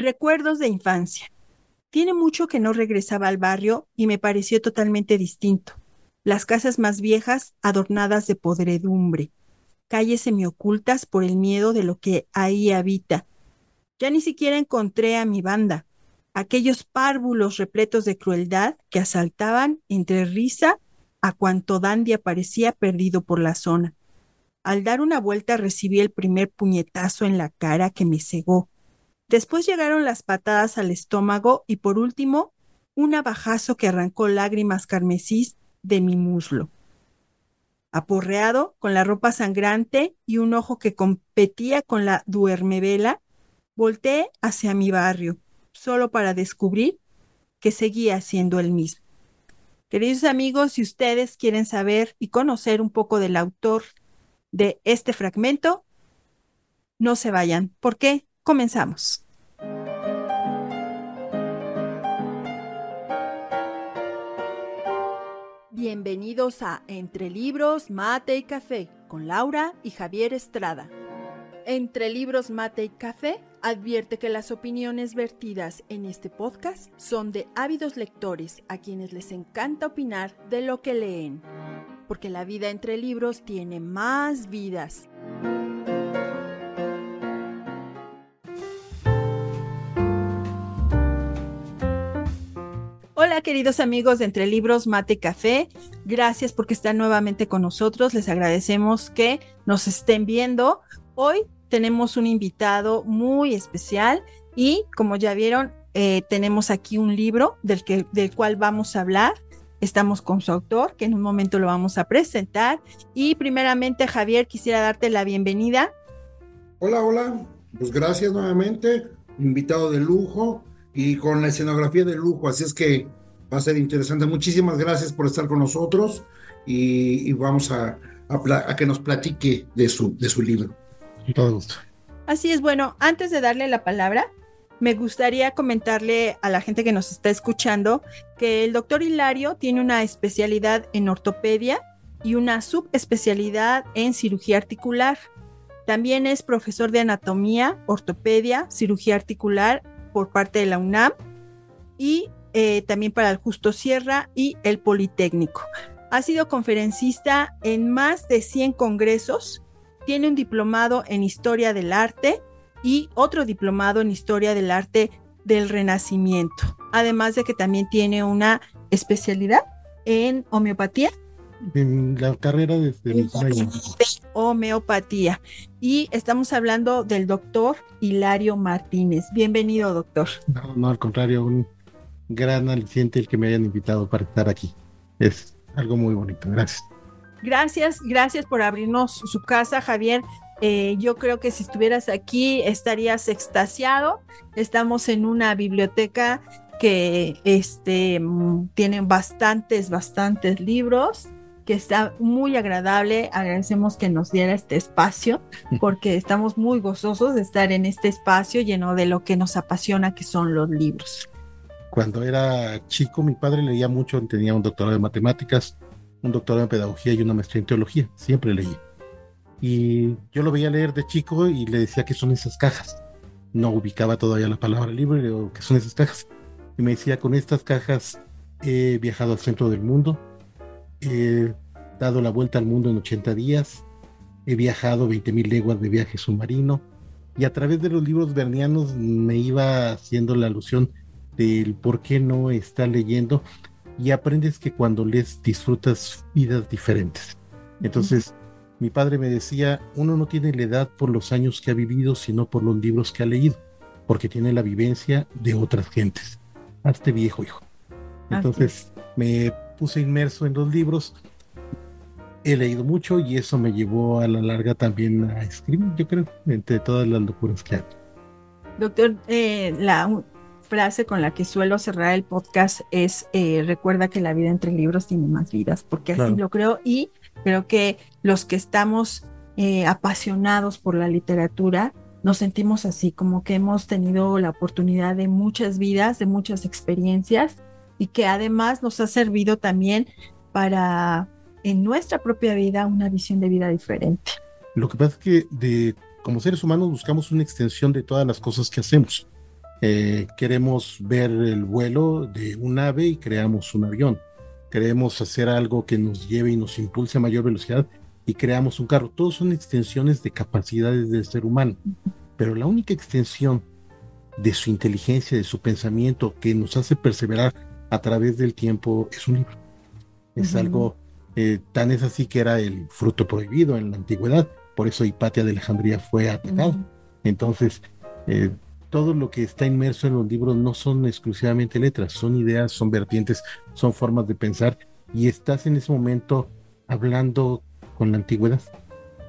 Recuerdos de infancia. Tiene mucho que no regresaba al barrio y me pareció totalmente distinto. Las casas más viejas adornadas de podredumbre, calles semiocultas por el miedo de lo que ahí habita. Ya ni siquiera encontré a mi banda, aquellos párvulos repletos de crueldad que asaltaban entre risa a cuanto dandy aparecía perdido por la zona. Al dar una vuelta recibí el primer puñetazo en la cara que me cegó. Después llegaron las patadas al estómago y por último, un abajazo que arrancó lágrimas carmesís de mi muslo. Aporreado, con la ropa sangrante y un ojo que competía con la duermevela, volteé hacia mi barrio, solo para descubrir que seguía siendo el mismo. Queridos amigos, si ustedes quieren saber y conocer un poco del autor de este fragmento, no se vayan. ¿Por qué? Comenzamos. Bienvenidos a Entre Libros, Mate y Café con Laura y Javier Estrada. Entre Libros, Mate y Café advierte que las opiniones vertidas en este podcast son de ávidos lectores a quienes les encanta opinar de lo que leen, porque la vida entre libros tiene más vidas. Hola queridos amigos de Entre Libros, Mate Café, gracias porque están nuevamente con nosotros, les agradecemos que nos estén viendo. Hoy tenemos un invitado muy especial y como ya vieron, eh, tenemos aquí un libro del, que, del cual vamos a hablar. Estamos con su autor, que en un momento lo vamos a presentar. Y primeramente, Javier, quisiera darte la bienvenida. Hola, hola. Pues gracias nuevamente. Invitado de lujo y con la escenografía de lujo. Así es que va a ser interesante. Muchísimas gracias por estar con nosotros y, vamos a, a, que nos platique de su, de su libro. Todo gusto. Así es, bueno, antes de darle la palabra, me gustaría comentarle a la gente que nos está escuchando que el doctor Hilario tiene una especialidad en ortopedia y una subespecialidad en cirugía articular. También es profesor de anatomía, ortopedia, cirugía articular por parte de la UNAM y eh, también para el Justo Sierra y el Politécnico. Ha sido conferencista en más de 100 congresos tiene un diplomado en Historia del Arte y otro diplomado en Historia del Arte del Renacimiento, además de que también tiene una especialidad en homeopatía. En la carrera de, de homeopatía. Y estamos hablando del doctor Hilario Martínez. Bienvenido, doctor. No, no, al contrario, un gran aliciente el que me hayan invitado para estar aquí. Es algo muy bonito. Gracias. Gracias, gracias por abrirnos su casa, Javier. Eh, yo creo que si estuvieras aquí estarías extasiado. Estamos en una biblioteca que este, mm, tiene bastantes, bastantes libros, que está muy agradable. Agradecemos que nos diera este espacio porque estamos muy gozosos de estar en este espacio lleno de lo que nos apasiona, que son los libros. Cuando era chico, mi padre leía mucho, tenía un doctorado de matemáticas un doctorado en pedagogía y una maestría en teología, siempre leí. Y yo lo veía leer de chico y le decía que son esas cajas. No ubicaba todavía la palabra libre o que son esas cajas. Y me decía, con estas cajas he viajado al centro del mundo, he dado la vuelta al mundo en 80 días, he viajado 20.000 leguas de viaje submarino y a través de los libros vernianos me iba haciendo la alusión del por qué no está leyendo y aprendes que cuando lees disfrutas vidas diferentes. Entonces, mi padre me decía, uno no tiene la edad por los años que ha vivido, sino por los libros que ha leído, porque tiene la vivencia de otras gentes. Hazte viejo, hijo. Entonces, me puse inmerso en los libros, he leído mucho y eso me llevó a la larga también a escribir, yo creo, entre todas las locuras que hago. Doctor, eh, la frase con la que suelo cerrar el podcast es eh, recuerda que la vida entre libros tiene más vidas, porque así lo creo y creo que los que estamos eh, apasionados por la literatura nos sentimos así, como que hemos tenido la oportunidad de muchas vidas, de muchas experiencias y que además nos ha servido también para en nuestra propia vida una visión de vida diferente. Lo que pasa es que de, como seres humanos buscamos una extensión de todas las cosas que hacemos Eh, queremos ver el vuelo de un ave y creamos un avión. Queremos hacer algo que nos lleve y nos impulse a mayor velocidad y creamos un carro. Todos son extensiones de capacidades del ser humano. Pero la única extensión de su inteligencia, de su pensamiento, que nos hace perseverar a través del tiempo, es un libro. Es algo eh, tan es así que era el fruto prohibido en la antigüedad. Por eso Hipatia de Alejandría fue atacado. Entonces, eh, todo lo que está inmerso en los libros no son exclusivamente letras, son ideas, son vertientes, son formas de pensar y estás en ese momento hablando con la antigüedad.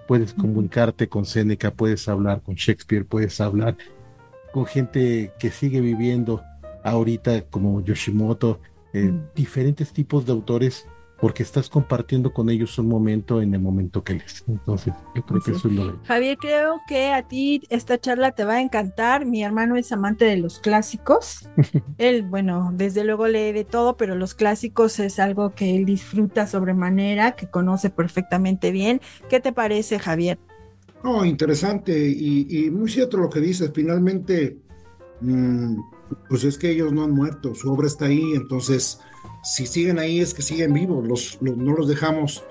Puedes comunicarte con Séneca, puedes hablar con Shakespeare, puedes hablar con gente que sigue viviendo ahorita como Yoshimoto, eh, diferentes tipos de autores porque estás compartiendo con ellos un momento en el momento que les. Entonces, yo creo que eso es lo Javier, creo que a ti esta charla te va a encantar. Mi hermano es amante de los clásicos. él, bueno, desde luego lee de todo, pero los clásicos es algo que él disfruta sobremanera, que conoce perfectamente bien. ¿Qué te parece, Javier? Oh, interesante y, muy cierto lo que dices. Finalmente, mm, pues es que ellos no han muerto, su obra está ahí, entonces si siguen ahí es que siguen vivos, los, no los dejamos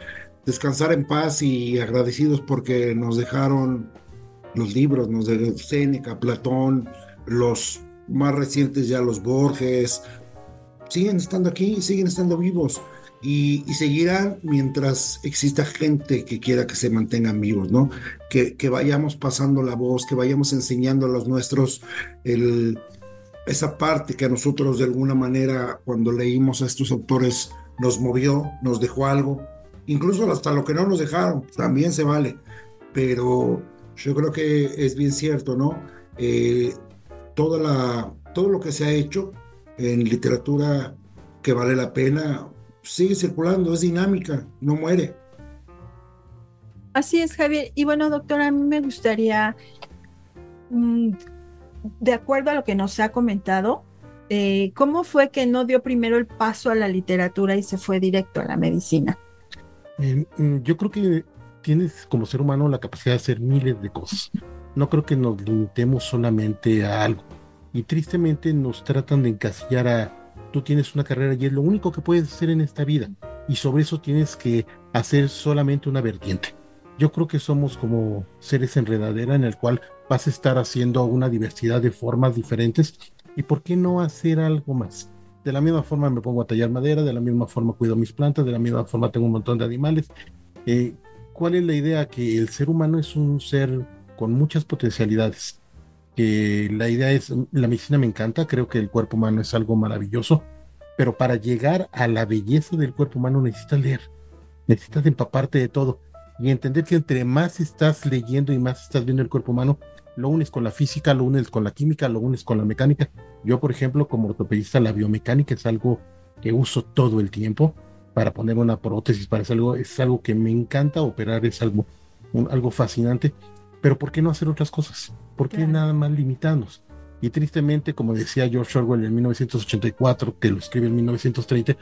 descansar en paz y agradecidos porque nos dejaron los libros, nos de Séneca, Platón, los más recientes ya los Borges, siguen estando aquí, siguen estando vivos y, seguirán mientras exista gente que quiera que se mantengan vivos, ¿no? Que, que vayamos pasando la voz, que vayamos enseñando a los nuestros el, esa parte que a nosotros de alguna manera cuando leímos a estos autores nos movió, nos dejó algo, incluso hasta lo que no nos dejaron, también se vale, pero yo creo que es bien cierto, ¿no? Eh, toda la, todo lo que se ha hecho en literatura que vale la pena sigue circulando, es dinámica, no muere. Así es, Javier. Y bueno, doctora, a mí me gustaría mm, de acuerdo a lo que nos ha comentado, eh, ¿cómo fue que no dio primero el paso a la literatura y se fue directo a la medicina? Eh, mm, yo creo que tienes como ser humano la capacidad de hacer miles de cosas. No creo que nos limitemos solamente a algo. Y tristemente nos tratan de encasillar a tú tienes una carrera y es lo único que puedes hacer en esta vida. Y sobre eso tienes que hacer solamente una vertiente. Yo creo que somos como seres enredadera en el cual vas a estar haciendo una diversidad de formas diferentes. ¿Y por qué no hacer algo más? De la misma forma me pongo a tallar madera, de la misma forma cuido mis plantas, de la misma forma tengo un montón de animales. Eh, ¿Cuál es la idea? Que el ser humano es un ser con muchas potencialidades. Que la idea es, la medicina me encanta, creo que el cuerpo humano es algo maravilloso, pero para llegar a la belleza del cuerpo humano necesitas leer, necesitas empaparte de todo y entender que entre más estás leyendo y más estás viendo el cuerpo humano, lo unes con la física, lo unes con la química, lo unes con la mecánica. Yo, por ejemplo, como ortopedista, la biomecánica es algo que uso todo el tiempo para poner una prótesis, para hacer algo, es algo que me encanta operar, es algo, algo fascinante. Pero ¿por qué no hacer otras cosas? ¿Por qué nada más limitarnos? Y tristemente, como decía George Orwell en 1984, que lo escribe en 1930,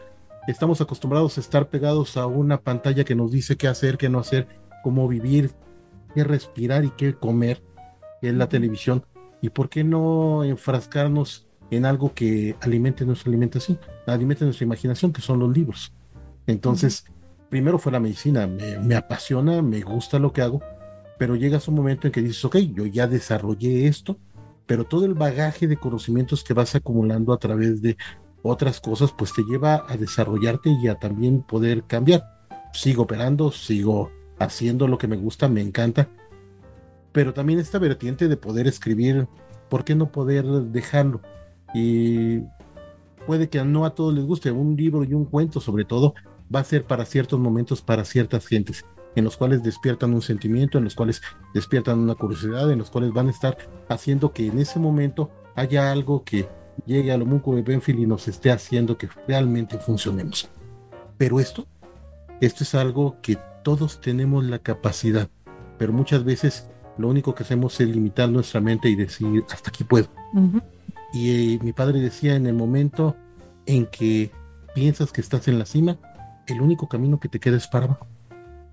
estamos acostumbrados a estar pegados a una pantalla que nos dice qué hacer, qué no hacer, cómo vivir, qué respirar y qué comer que es la televisión, y por qué no enfrascarnos en algo que alimente nuestra alimentación, alimente nuestra imaginación, que son los libros. Entonces, primero fue la medicina, me, apasiona, me gusta lo que hago, pero llegas un momento en que dices, ok, yo ya desarrollé esto, pero todo el bagaje de conocimientos que vas acumulando a través de otras cosas, pues te lleva a desarrollarte y a también poder cambiar. Sigo operando, sigo haciendo lo que me gusta, me encanta, pero también esta vertiente de poder escribir, ¿por qué no poder dejarlo? Y puede que no a todos les guste, un libro y un cuento sobre todo va a ser para ciertos momentos, para ciertas gentes, en los cuales despiertan un sentimiento, en los cuales despiertan una curiosidad, en los cuales van a estar haciendo que en ese momento haya algo que llegue a lo munco de Benfield y nos esté haciendo que realmente funcionemos. Pero esto, esto es algo que todos tenemos la capacidad, pero muchas veces lo único que hacemos es limitar nuestra mente y decir, hasta aquí puedo. Y eh, mi padre decía, en el momento en que piensas que estás en la cima, el único camino que te queda es para abajo.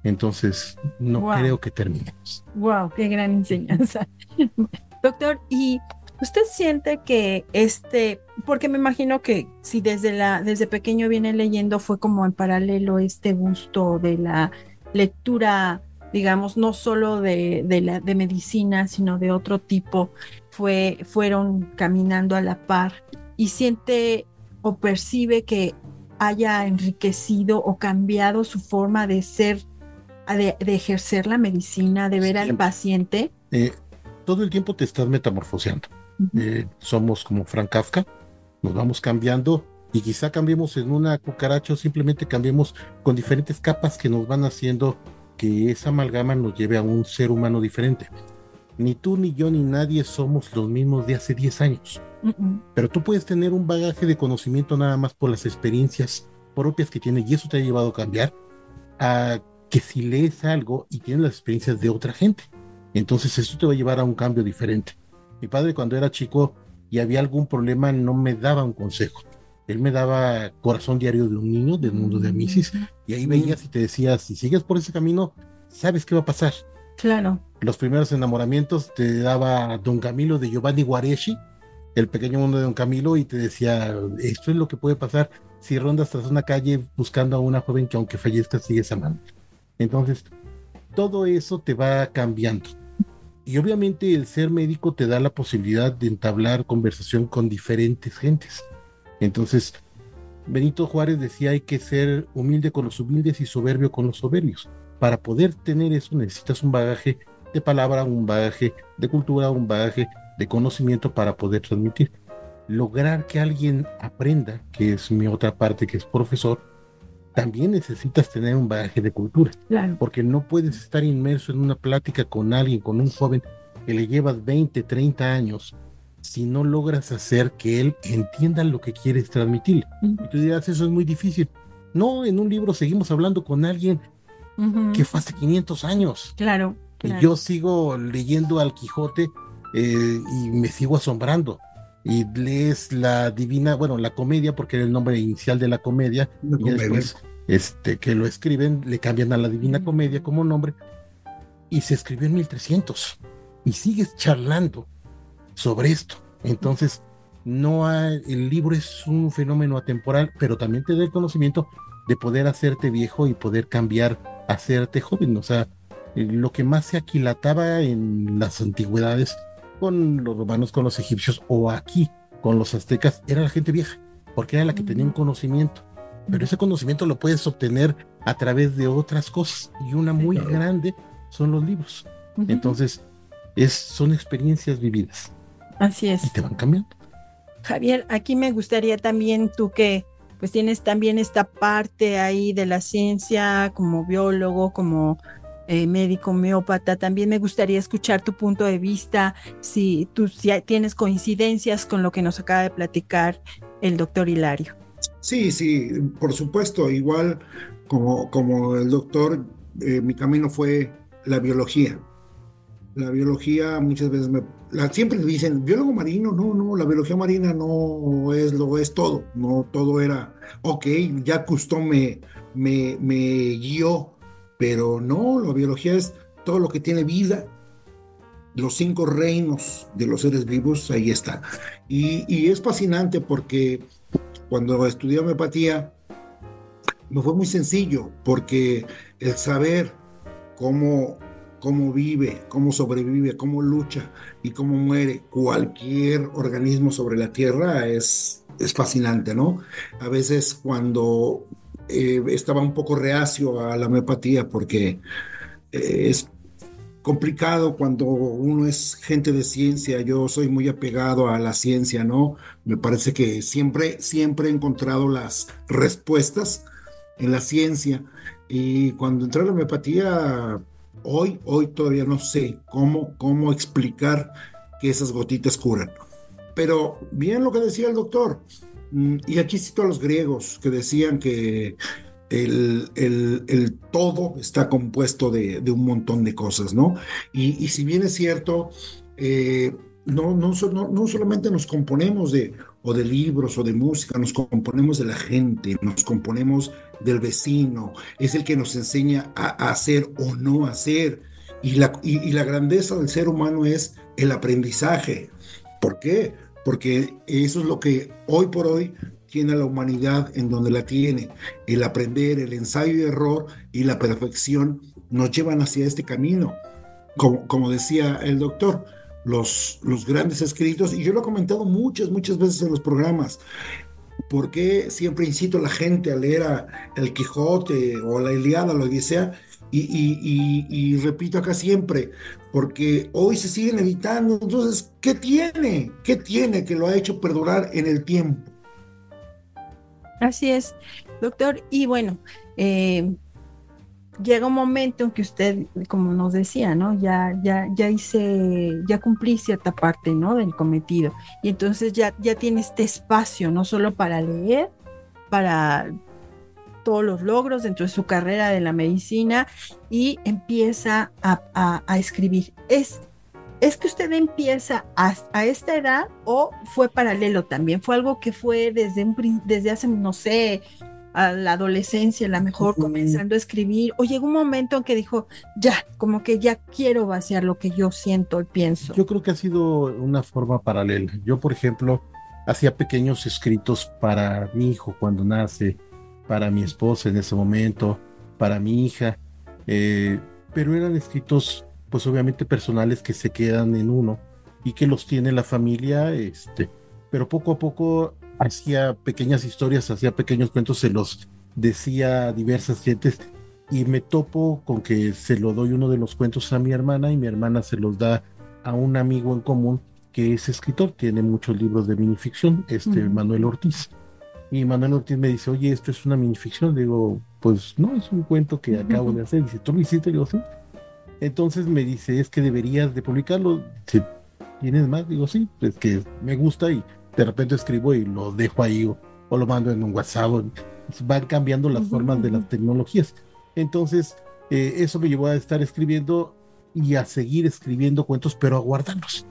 Entonces, no creo que terminemos. Wow, qué gran enseñanza. Doctor, y ¿Usted siente que este, porque me imagino que si desde la, desde pequeño viene leyendo, fue como en paralelo este gusto de la lectura, digamos, no solo de, de la, de medicina, sino de otro tipo, fue, fueron caminando a la par y siente o percibe que haya enriquecido o cambiado su forma de ser, de, de ejercer la medicina, de ver al paciente? Eh, todo el tiempo te estás metamorfoseando. Eh, somos como Frank Kafka, nos vamos cambiando y quizá cambiemos en una cucaracha o simplemente cambiemos con diferentes capas que nos van haciendo que esa amalgama nos lleve a un ser humano diferente. Ni tú, ni yo, ni nadie somos los mismos de hace 10 años. Pero tú puedes tener un bagaje de conocimiento nada más por las experiencias propias que tienes y eso te ha llevado a cambiar a que si lees algo y tienes las experiencias de otra gente. Entonces eso te va a llevar a un cambio diferente. Mi padre cuando era chico y había algún problema no me daba un consejo. Él me daba corazón diario de un niño del mundo de Amisis y ahí veías y te decías, si sigues por ese camino, sabes qué va a pasar. Claro. Los primeros enamoramientos te daba Don Camilo de Giovanni Guareschi, el pequeño mundo de Don Camilo, y te decía, esto es lo que puede pasar si rondas tras una calle buscando a una joven que aunque fallezca sigues amando. Entonces, todo eso te va cambiando y obviamente el ser médico te da la posibilidad de entablar conversación con diferentes gentes. Entonces, Benito Juárez decía hay que ser humilde con los humildes y soberbio con los soberbios. Para poder tener eso necesitas un bagaje de palabra, un bagaje de cultura, un bagaje de conocimiento para poder transmitir. Lograr que alguien aprenda, que es mi otra parte que es profesor, también necesitas tener un bagaje de cultura. Porque no puedes estar inmerso en una plática con alguien, con un joven que le llevas 20, 30 años, si no logras hacer que él entienda lo que quieres transmitir. Y tú dirás, eso es muy difícil. No, en un libro seguimos hablando con alguien que fue hace 500 años. Claro. Y yo sigo leyendo al Quijote eh, y me sigo asombrando y lees la divina, bueno, la comedia, porque era el nombre inicial de la comedia, y después este, que lo escriben, le cambian a la divina comedia como nombre, y se escribió en 1300, y sigues charlando sobre esto. Entonces, no hay, el libro es un fenómeno atemporal, pero también te da el conocimiento de poder hacerte viejo y poder cambiar, hacerte joven. O sea, eh, lo que más se aquilataba en las antigüedades con los romanos, con los egipcios o aquí con los aztecas, era la gente vieja, porque era la que tenía un conocimiento. Pero ese conocimiento lo puedes obtener a través de otras cosas y una muy grande son los libros. Entonces, es, son experiencias vividas. Así es. Y te van cambiando. Javier, aquí me gustaría también tú que pues tienes también esta parte ahí de la ciencia como biólogo, como eh, médico homeópata, también me gustaría escuchar tu punto de vista, si tú si tienes coincidencias con lo que nos acaba de platicar el doctor Hilario. Sí, sí, por supuesto, igual como, como el doctor, eh, mi camino fue la biología. La biología muchas veces me... La, siempre dicen, biólogo marino, no, no, la biología marina no es lo es todo, no todo era, ok, ya me, me, me guió pero no, la biología es todo lo que tiene vida. Los cinco reinos de los seres vivos, ahí está. Y, es fascinante porque cuando estudié homeopatía, me fue muy sencillo, porque el saber cómo, cómo vive, cómo sobrevive, cómo lucha y cómo muere cualquier organismo sobre la Tierra es, es fascinante, ¿no? A veces cuando eh, estaba un poco reacio a la homeopatía porque eh, es complicado cuando uno es gente de ciencia. Yo soy muy apegado a la ciencia, ¿no? Me parece que siempre, siempre he encontrado las respuestas en la ciencia. Y cuando entré a la homeopatía, hoy, hoy todavía no sé cómo, cómo explicar que esas gotitas curan. Pero bien lo que decía el doctor, Mm, y aquí cito a los griegos que decían que el, el, todo está compuesto de, un montón de cosas, ¿no? Y, si bien es cierto, eh, no, no, no, no, solamente nos componemos de, o de libros o de música, nos componemos de la gente, nos componemos del vecino, es el que nos enseña a, hacer o no hacer. Y la, y la grandeza del ser humano es el aprendizaje ¿Por qué? Porque eso es lo que hoy por hoy tiene a la humanidad en donde la tiene. El aprender, el ensayo y error y la perfección nos llevan hacia este camino. Como, como decía el doctor, los, los grandes escritos, y yo lo he comentado muchas, muchas veces en los programas, ¿por qué siempre incito a la gente a leer a El Quijote o la Iliada, la Odisea? Y, y, y, repito acá siempre, porque hoy se siguen editando, entonces, ¿qué tiene? ¿Qué tiene que lo ha hecho perdurar en el tiempo? Así es, doctor. Y bueno, eh, llega un momento en que usted, como nos decía, ¿no? Ya, ya, ya hice, ya cumplí cierta parte, ¿no? Del cometido. Y entonces ya, ya tiene este espacio, no solo para leer, para todos los logros dentro de su carrera de la medicina y empieza a, escribir. ¿Es, ¿Es que usted empieza a, a, esta edad o fue paralelo también? ¿Fue algo que fue desde, un, desde hace, no sé, a la adolescencia, a lo mejor comenzando a escribir, o llegó un momento en que dijo, ya, como que ya quiero vaciar lo que yo siento y pienso. Yo creo que ha sido una forma paralela. Yo, por ejemplo, hacía pequeños escritos para mi hijo cuando nace, para mi esposa en ese momento, para mi hija, eh, pero eran escritos, pues obviamente personales que se quedan en uno y que los tiene la familia, este, pero poco a poco hacía pequeñas historias, hacía pequeños cuentos, se los decía a diversas gentes y me topo con que se lo doy uno de los cuentos a mi hermana y mi hermana se los da a un amigo en común que es escritor, tiene muchos libros de minificción, este Manuel Ortiz. Y Manuel Ortiz me dice, oye, esto es una minificción. Digo, pues no, es un cuento que acabo de hacer. Dice, ¿tú lo hiciste? Digo, sí. Entonces me dice, es que deberías de publicarlo. Si ¿Tienes más? Digo, sí, es que me gusta y de repente escribo y lo dejo ahí o, lo mando en un WhatsApp. van cambiando las formas de las tecnologías. Entonces, eh, eso me llevó a estar escribiendo y a seguir escribiendo cuentos, pero a guardarlos.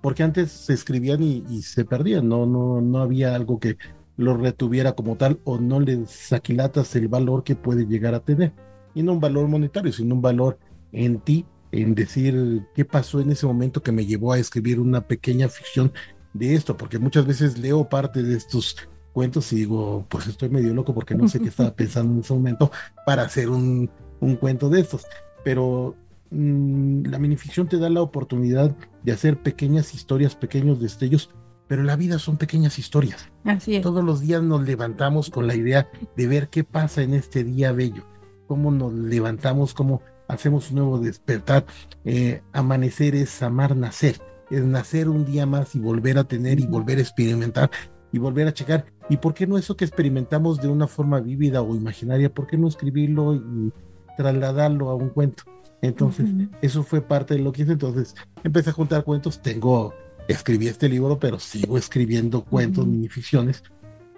Porque antes se escribían y, se perdían, no, no, no había algo que lo retuviera como tal o no le saquilatas el valor que puede llegar a tener. Y no un valor monetario, sino un valor en ti, en decir qué pasó en ese momento que me llevó a escribir una pequeña ficción de esto, porque muchas veces leo parte de estos cuentos y digo, pues estoy medio loco porque no sé qué estaba pensando en ese momento para hacer un, un cuento de estos. Pero mmm, la minificción te da la oportunidad de hacer pequeñas historias, pequeños destellos, pero la vida son pequeñas historias. Así es. Todos los días nos levantamos con la idea de ver qué pasa en este día bello, cómo nos levantamos, cómo hacemos un nuevo despertar. Eh, amanecer es amar nacer es nacer un día más y volver a tener y volver a experimentar y volver a checar. ¿Y por qué no eso que experimentamos de una forma vívida o imaginaria? ¿Por qué no escribirlo y trasladarlo a un cuento? Entonces, eso fue parte de lo que hice. Entonces, empecé a juntar cuentos. Tengo, escribí este libro, pero sigo escribiendo cuentos, minificciones,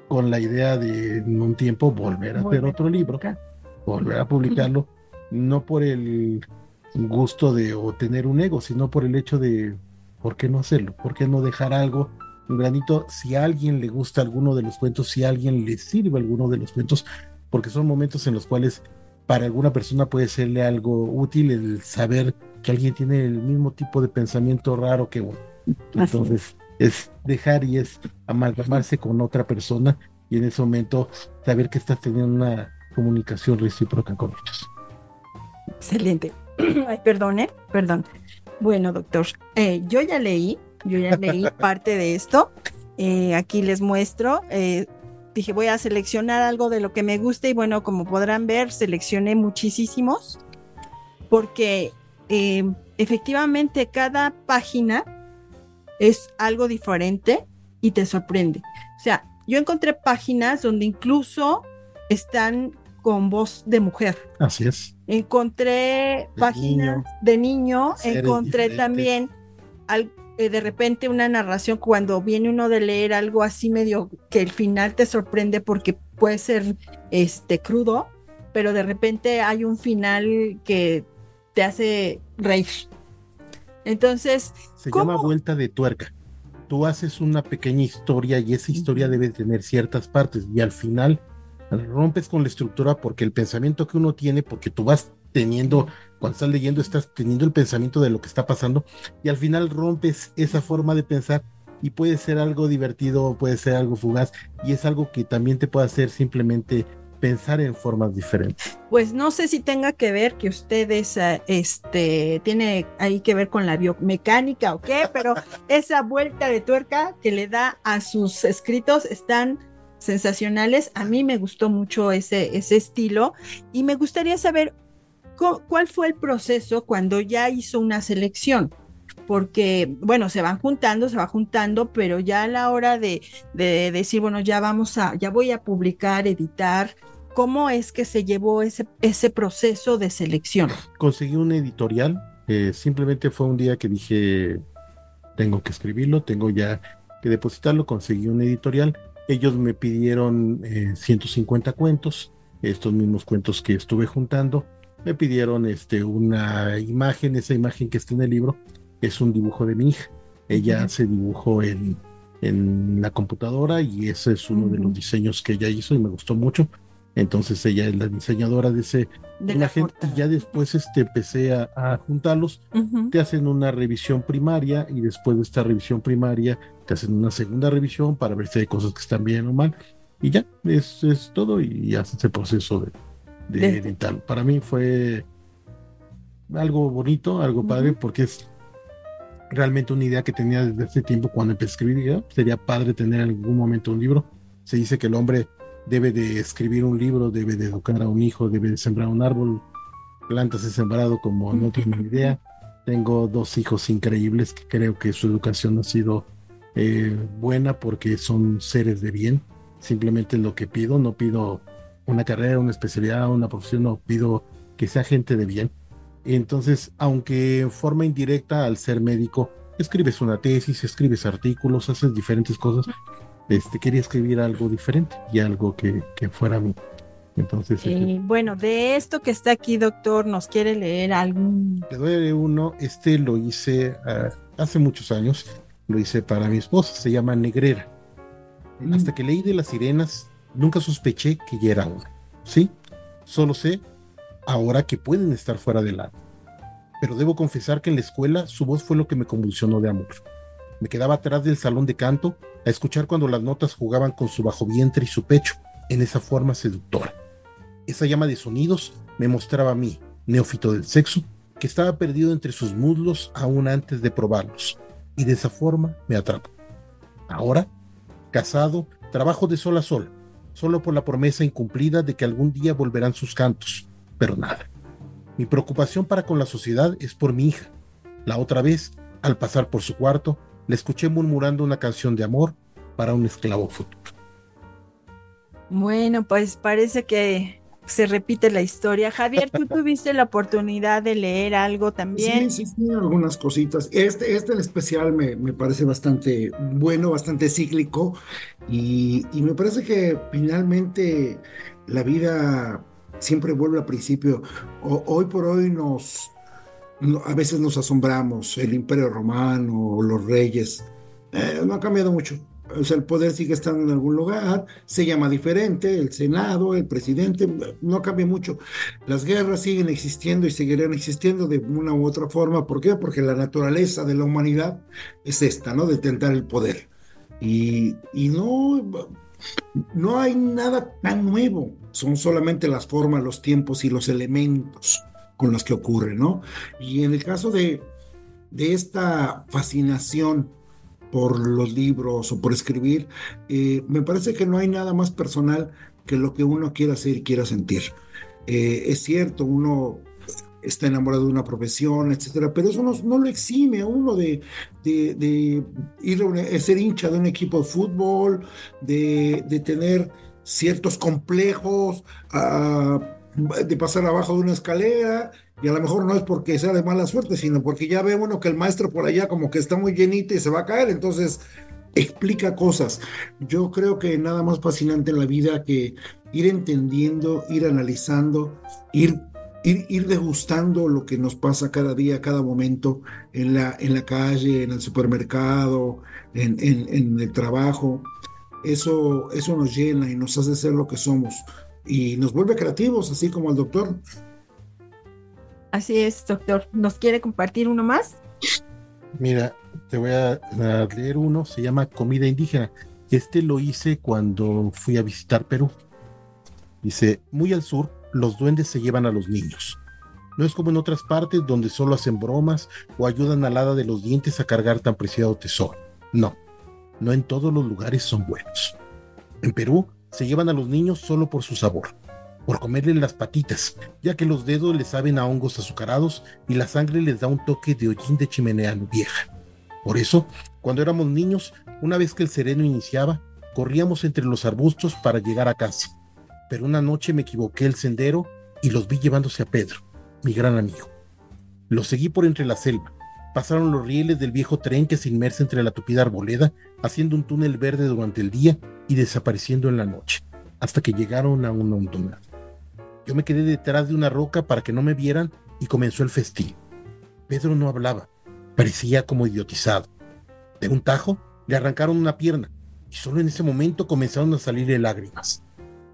con la idea de en un tiempo volver a hacer otro libro, volver a publicarlo, no por el gusto de o tener un ego, sino por el hecho de ¿por qué no hacerlo? ¿Por qué no dejar algo, un granito? Si a alguien le gusta alguno de los cuentos, si a alguien le sirve alguno de los cuentos, porque son momentos en los cuales para alguna persona puede serle algo útil el saber que alguien tiene el mismo tipo de pensamiento raro que uno. Entonces, es dejar y es amalgamarse con otra persona y en ese momento saber que estás teniendo una comunicación recíproca con ellos. Excelente. Ay, perdone, perdón. Bueno, doctor, eh, yo ya leí, yo ya leí parte de esto. Eh, aquí les muestro. Eh, dije, voy a seleccionar algo de lo que me guste y bueno, como podrán ver, seleccioné muchísimos porque efectivamente cada página es algo diferente y te sorprende. O sea, yo encontré páginas donde incluso están con voz de mujer. Así es. Encontré páginas de niño, encontré también eh, de repente una narración cuando viene uno de leer algo así medio que el final te sorprende porque puede ser este crudo, pero de repente hay un final que te hace reír. Entonces, se llama vuelta de tuerca. Tú haces una pequeña historia y esa historia debe tener ciertas partes y al final rompes con la estructura porque el pensamiento que uno tiene, porque tú vas teniendo, cuando estás leyendo, estás teniendo el pensamiento de lo que está pasando y al final rompes esa forma de pensar y puede ser algo divertido, puede ser algo fugaz y es algo que también te puede hacer simplemente pensar en formas diferentes. Pues no sé si tenga que ver que ustedes, eh, este, tiene ahí que ver con la biomecánica o qué, pero esa vuelta de tuerca que le da a sus escritos están sensacionales. A mí me gustó mucho ese, ese estilo y me gustaría saber cuál fue el proceso cuando ya hizo una selección porque, bueno, se van juntando, se va juntando, pero ya a la hora de, de, decir, bueno, ya vamos a, ya voy a publicar, editar, ¿cómo es que se llevó ese, ese proceso de selección? Conseguí un editorial, eh, simplemente fue un día que dije, tengo que escribirlo, tengo ya que depositarlo, conseguí un editorial, ellos me pidieron 150 eh, cuentos, estos mismos cuentos que estuve juntando, me pidieron este, una imagen, esa imagen que está en el libro, es un dibujo de mi hija. Ella se dibujó en, en la computadora y ese es uno de los diseños que ella hizo y me gustó mucho. Entonces ella es la diseñadora de ese de imagen y ya después este, empecé a, juntarlos. Te hacen una revisión primaria y después de esta revisión primaria te hacen una segunda revisión para ver si hay cosas que están bien o mal. Y ya, es, es todo y haces el proceso de, de, editar. Para mí fue algo bonito, algo padre, porque es realmente una idea que tenía desde hace tiempo cuando empecé a escribir. Sería padre tener en algún momento un libro. Se dice que el hombre debe de escribir un libro, debe de educar a un hijo, debe de sembrar un árbol. Plantas he sembrado como no tengo ni idea. Tengo dos hijos increíbles que creo que su educación ha sido eh, buena porque son seres de bien. Simplemente lo que pido, no pido una carrera, una especialidad, una profesión, no pido que sea gente de bien entonces, aunque en forma indirecta, al ser médico, escribes una tesis, escribes artículos, haces diferentes cosas, este, quería escribir algo diferente y algo que, que fuera mí. Entonces, este, bueno, de esto que está aquí, doctor, ¿nos quiere leer algún? Le doy uno, este lo hice ah, hace muchos años, lo hice para mi esposa, se llama Negrera. Mm. Hasta que leí de las sirenas, nunca sospeché que ya era una, ¿sí? Solo sé ahora que pueden estar fuera del lado. Pero debo confesar que en la escuela su voz fue lo que me convulsionó de amor. Me quedaba atrás del salón de canto a escuchar cuando las notas jugaban con su bajo vientre y su pecho en esa forma seductora. Esa llama de sonidos me mostraba a mí, neófito del sexo, que estaba perdido entre sus muslos aún antes de probarlos, y de esa forma me atrapó. Ahora, casado, trabajo de sol a sol, solo por la promesa incumplida de que algún día volverán sus cantos, pero nada. Mi preocupación para con la sociedad es por mi hija. La otra vez, al pasar por su cuarto, le escuché murmurando una canción de amor para un esclavo futuro. Bueno, pues parece que se repite la historia. Javier, tú tuviste la oportunidad de leer algo también. Sí, sí, sí, algunas cositas. Este, este en especial me, me parece bastante bueno, bastante cíclico y, y me parece que finalmente la vida siempre vuelve al principio. hoy por hoy nos, a veces nos asombramos, el imperio romano, los reyes, eh, no ha cambiado mucho. O sea, el poder sigue estando en algún lugar, se llama diferente, el Senado, el presidente, no cambia mucho. Las guerras siguen existiendo y seguirán existiendo de una u otra forma. ¿Por qué? Porque la naturaleza de la humanidad es esta, ¿no? De tentar el poder. Y, y no, no hay nada tan nuevo son solamente las formas, los tiempos y los elementos con los que ocurre, ¿no? Y en el caso de, de esta fascinación por los libros o por escribir, eh, me parece que no hay nada más personal que lo que uno quiera hacer y quiera sentir. Eh, es cierto, uno está enamorado de una profesión, etcétera, pero eso no, no lo exime a uno de, de, ir a, ser hincha de un equipo de fútbol, de, tener ciertos complejos, de pasar abajo de una escalera, y a lo mejor no es porque sea de mala suerte, sino porque ya ve uno que el maestro por allá como que está muy llenito y se va a caer, entonces explica cosas. Yo creo que nada más fascinante en la vida que ir entendiendo, ir analizando, ir, ir, ir degustando lo que nos pasa cada día, cada momento, en la, en la calle, en el supermercado, en, en, el trabajo eso, eso nos llena y nos hace ser lo que somos y nos vuelve creativos, así como el doctor. Así es, doctor. ¿Nos quiere compartir uno más? Mira, te voy a, leer uno, se llama Comida Indígena. Este lo hice cuando fui a visitar Perú. Dice, muy al sur, los duendes se llevan a los niños. No es como en otras partes donde solo hacen bromas o ayudan al hada de los dientes a cargar tan preciado tesoro. No, no en todos los lugares son buenos. En Perú se llevan a los niños solo por su sabor, por comerles las patitas, ya que los dedos les saben a hongos azucarados y la sangre les da un toque de hollín de chimenea vieja. Por eso, cuando éramos niños, una vez que el sereno iniciaba, corríamos entre los arbustos para llegar a casa. Pero una noche me equivoqué el sendero y los vi llevándose a Pedro, mi gran amigo. Los seguí por entre la selva. Pasaron los rieles del viejo tren que se inmersa entre la tupida arboleda, haciendo un túnel verde durante el día y desapareciendo en la noche, hasta que llegaron a una hondonada. Yo me quedé detrás de una roca para que no me vieran y comenzó el festín. Pedro no hablaba, parecía como idiotizado. De un tajo le arrancaron una pierna y solo en ese momento comenzaron a salirle lágrimas.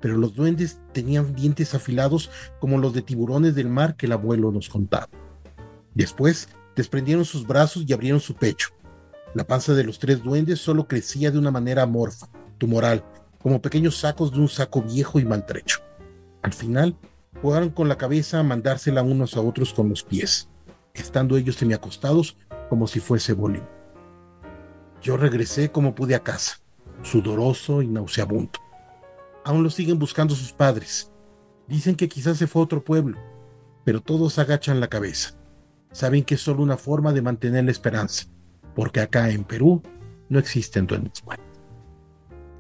Pero los duendes tenían dientes afilados como los de tiburones del mar que el abuelo nos contaba. Después desprendieron sus brazos y abrieron su pecho. La panza de los tres duendes solo crecía de una manera amorfa, tumoral, como pequeños sacos de un saco viejo y maltrecho. Al final, jugaron con la cabeza a mandársela unos a otros con los pies, estando ellos semiacostados como si fuese bolín. Yo regresé como pude a casa, sudoroso y nauseabundo. Aún lo siguen buscando sus padres. Dicen que quizás se fue a otro pueblo, pero todos agachan la cabeza. Saben que es solo una forma de mantener la esperanza porque acá en Perú no existen duendes.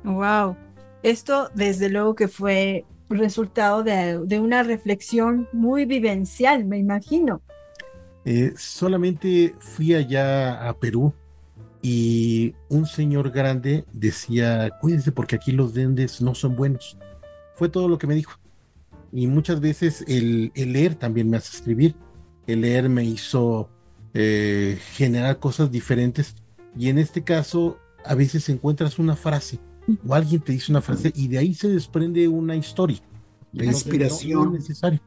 Wow, esto desde luego que fue resultado de, una reflexión muy vivencial, me imagino. Eh, solamente fui allá a Perú y un señor grande decía, cuídense porque aquí los duendes no son buenos. Fue todo lo que me dijo. Y muchas veces el, el leer también me hace escribir. El leer me hizo eh, generar cosas diferentes. Y en este caso, a veces encuentras una frase o alguien te dice una frase y de ahí se desprende una historia. La inspiración. necesario.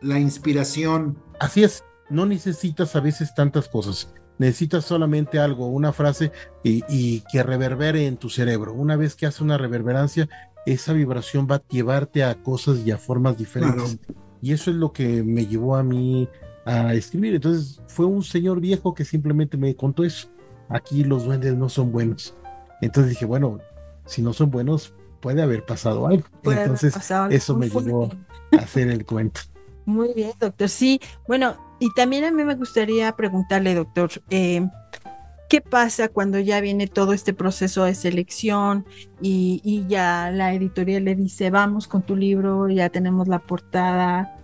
La inspiración. Así es. No necesitas a veces tantas cosas. Necesitas solamente algo, una frase y, que reverbere en tu cerebro. Una vez que hace una reverberancia, esa vibración va a llevarte a cosas y a formas diferentes. Y eso es lo que me llevó a mí a escribir. Entonces fue un señor viejo que simplemente me contó eso. Aquí los duendes no son buenos. Entonces dije, bueno, si no son buenos, puede haber pasado algo. Entonces eso me llevó a hacer el cuento. Muy bien, doctor. Sí, bueno, y también a mí me gustaría preguntarle, doctor, eh, ¿qué pasa cuando ya viene todo este proceso de selección y, y, ya la editorial le dice, vamos con tu libro, ya tenemos la portada,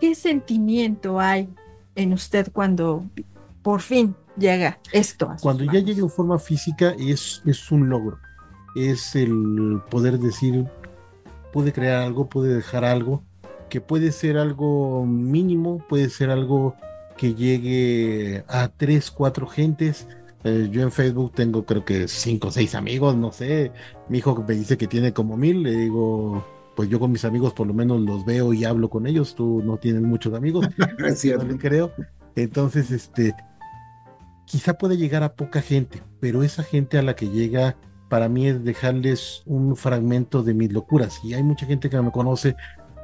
¿Qué sentimiento hay en usted cuando por fin llega esto? cuando ya llega en forma física es, es un logro. Es el poder decir, pude crear algo, pude dejar algo, que puede ser algo mínimo, puede ser algo que llegue a tres, cuatro gentes. Eh, yo en Facebook tengo creo que cinco o seis amigos, no sé. Mi hijo me dice que tiene como mil, le digo, pues yo con mis amigos por lo menos los veo y hablo con ellos, tú no tienes muchos amigos, creo. Entonces, este, quizá puede llegar a poca gente, pero esa gente a la que llega para mí es dejarles un fragmento de mis locuras. Y hay mucha gente que me conoce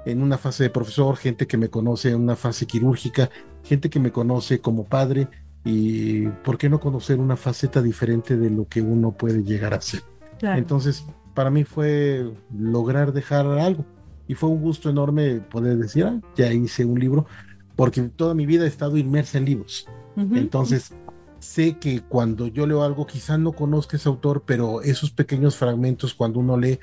en una fase de profesor, gente que me conoce en una fase quirúrgica, gente que me conoce como padre. Y por qué no conocer una faceta diferente de lo que uno puede llegar a ser. Entonces, para mí fue lograr dejar algo. Y fue un gusto enorme poder decir, ah, ya hice un libro, porque toda mi vida he estado inmersa en libros. Entonces, sé que cuando yo leo algo, quizás no conozca ese autor, pero esos pequeños fragmentos, cuando uno lee,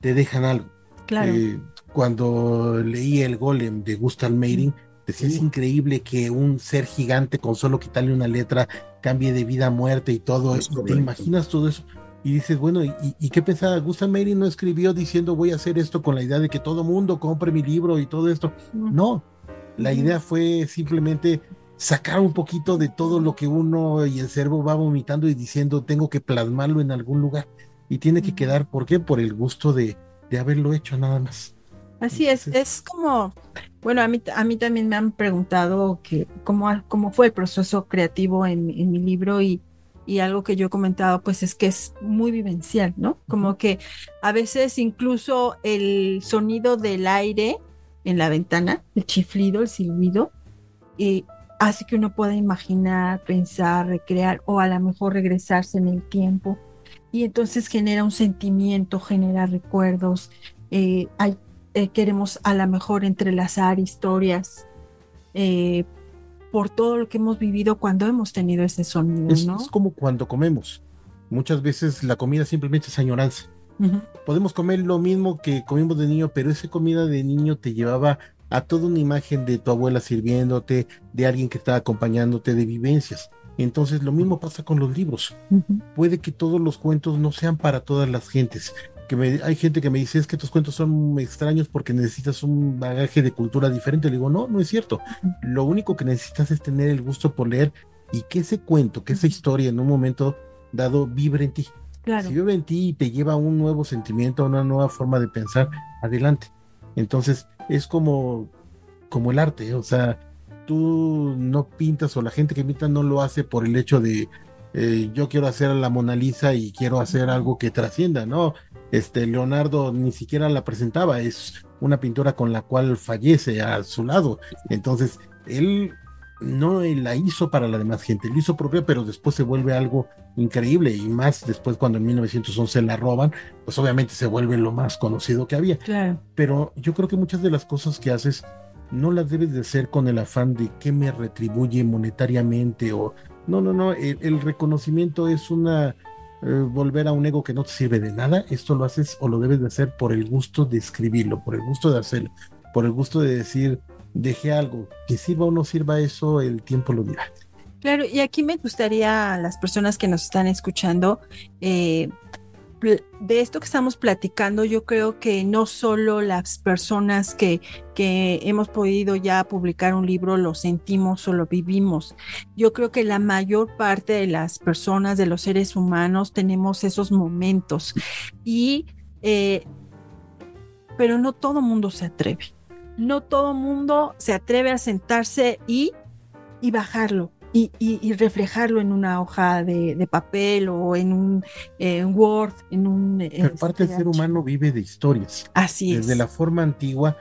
te dejan algo. Claro. Eh, cuando leí El Golem de Gustav Meiring, decía, es increíble que un ser gigante con solo quitarle una letra cambie de vida a muerte y todo. ¿Te imaginas todo eso? y dices, bueno, ¿y, qué pensaba? Gustav Mary no escribió diciendo voy a hacer esto con la idea de que todo mundo compre mi libro y todo esto. No, la idea fue simplemente sacar un poquito de todo lo que uno y el cerebro va vomitando y diciendo tengo que plasmarlo en algún lugar. Y tiene que quedar, ¿por qué? Por el gusto de, de haberlo hecho nada más. Así es, es como, bueno, a mí, a mí también me han preguntado que cómo, cómo fue el proceso creativo en, en mi libro y, y algo que yo he comentado, pues es que es muy vivencial, ¿no? Como que a veces incluso el sonido del aire en la ventana, el chiflido, el silbido, y hace que uno pueda imaginar, pensar, recrear o a lo mejor regresarse en el tiempo. Y entonces genera un sentimiento, genera recuerdos. Eh, hay eh, queremos a lo mejor entrelazar historias eh, por todo lo que hemos vivido cuando hemos tenido ese sonido, es, ¿no? Es como cuando comemos. Muchas veces la comida simplemente es añoranza. Podemos comer lo mismo que comimos de niño, pero esa comida de niño te llevaba a toda una imagen de tu abuela sirviéndote, de alguien que estaba acompañándote, de vivencias. Entonces lo mismo pasa con los libros. Puede que todos los cuentos no sean para todas las gentes, hay gente que me dice es que tus cuentos son extraños porque necesitas un bagaje de cultura diferente. Le digo, no, no es cierto. Lo único que necesitas es tener el gusto por leer y que ese cuento, que esa historia en un momento dado vibre en ti. Claro. Si vive en ti y te lleva a un nuevo sentimiento, a una nueva forma de pensar, adelante. Entonces, es como, como el arte, o sea, tú no pintas o la gente que pinta no lo hace por el hecho de eh, yo quiero hacer la Mona Lisa y quiero hacer algo que trascienda, ¿no? Este Leonardo ni siquiera la presentaba, es una pintura con la cual fallece a su lado. Entonces, él no la hizo para la demás gente, lo hizo propia, pero después se vuelve algo increíble y más después cuando en 1911 la roban, pues obviamente se vuelve lo más conocido que había. Claro. Pero yo creo que muchas de las cosas que haces no las debes de hacer con el afán de que me retribuye monetariamente o no, no, no, el, reconocimiento es una eh, volver a un ego que no te sirve de nada. Esto lo haces o lo debes de hacer por el gusto de escribirlo, por el gusto de hacerlo, por el gusto de decir, dejé algo, que sirva o no sirva eso, el tiempo lo dirá. Claro, y aquí me gustaría a las personas que nos están escuchando eh, de esto que estamos platicando, yo creo que no solo las personas que, que hemos podido ya publicar un libro lo sentimos o lo vivimos. Yo creo que la mayor parte de las personas, de los seres humanos, tenemos esos momentos. Y, eh, pero no todo mundo se atreve. No todo mundo se atreve a sentarse y, y bajarlo y, reflejarlo en una hoja de, papel o en un Word, en un... Pero parte del ser humano vive de historias. Así es. Desde la forma antigua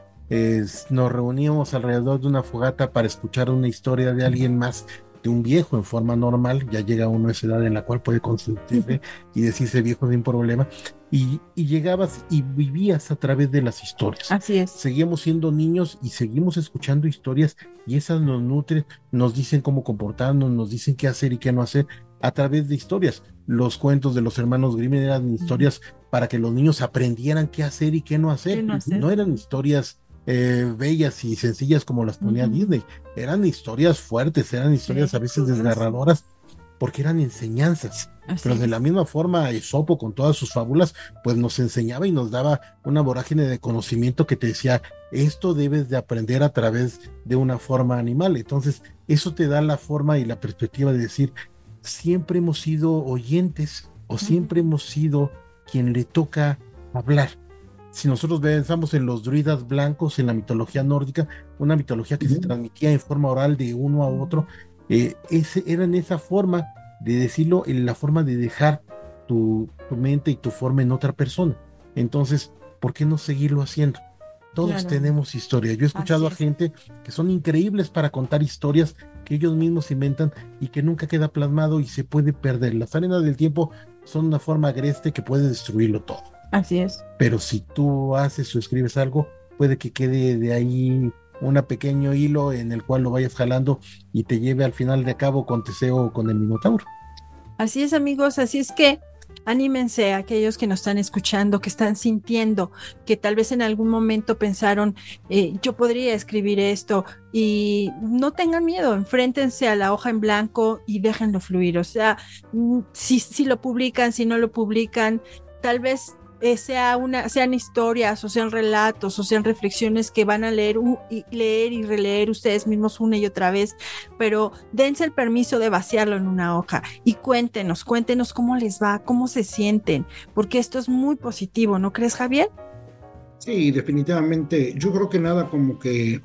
nos reuníamos alrededor de una fogata para escuchar una historia de alguien más de un viejo en forma normal, ya llega uno a esa edad en la cual puede consentirse y decirse viejo sin problema, y, llegabas y vivías a través de las historias. Así es. Seguimos siendo niños y seguimos escuchando historias y esas nos nutren, nos dicen cómo comportarnos, nos dicen qué hacer y qué no hacer a través de historias. Los cuentos de los hermanos Grimm eran historias para que los niños aprendieran qué hacer y qué no hacer. no eran historias eh, bellas y sencillas como las ponía Disney. Eran historias fuertes, eran historias a veces desgarradoras, porque eran enseñanzas. Pero de la misma forma, Esopo, con todas sus fábulas, pues nos enseñaba y nos daba una vorágine de conocimiento que te decía, esto debes de aprender a través de una forma animal. Entonces, eso te da la forma y la perspectiva de decir, siempre hemos sido oyentes o siempre hemos sido quien le toca hablar si nosotros pensamos en los druidas blancos en la mitología nórdica, una mitología que se transmitía en forma oral de uno a otro, eh, ese, era en esa forma de decirlo, en la forma de dejar tu, mente y tu forma en otra persona. Entonces, ¿por qué no seguirlo haciendo? Todos tenemos historia. Yo he escuchado a gente que son increíbles para contar historias que ellos mismos inventan y que nunca queda plasmado y se puede perder. Las arenas del tiempo son una forma agreste que puede destruirlo todo. Así es. Pero si tú haces o escribes algo, puede que quede de ahí un pequeño hilo en el cual lo vayas jalando y te lleve al final de cabo con Teseo o con el Minotauro. Así es, amigos. Así es que anímense a aquellos que nos están escuchando, que están sintiendo, que tal vez en algún momento pensaron, eh, yo podría escribir esto y no tengan miedo, enfréntense a la hoja en blanco y déjenlo fluir. O sea, mm, si, si lo publican, si no lo publican, tal vez eh, sea una, sean historias o sean relatos o sean reflexiones que van a leer, y leer y releer ustedes mismos una y otra vez, pero dense el permiso de vaciarlo en una hoja y cuéntenos, cuéntenos cómo les va, cómo se sienten, porque esto es muy positivo, ¿no crees, Javier? Sí, definitivamente. Yo creo que nada como que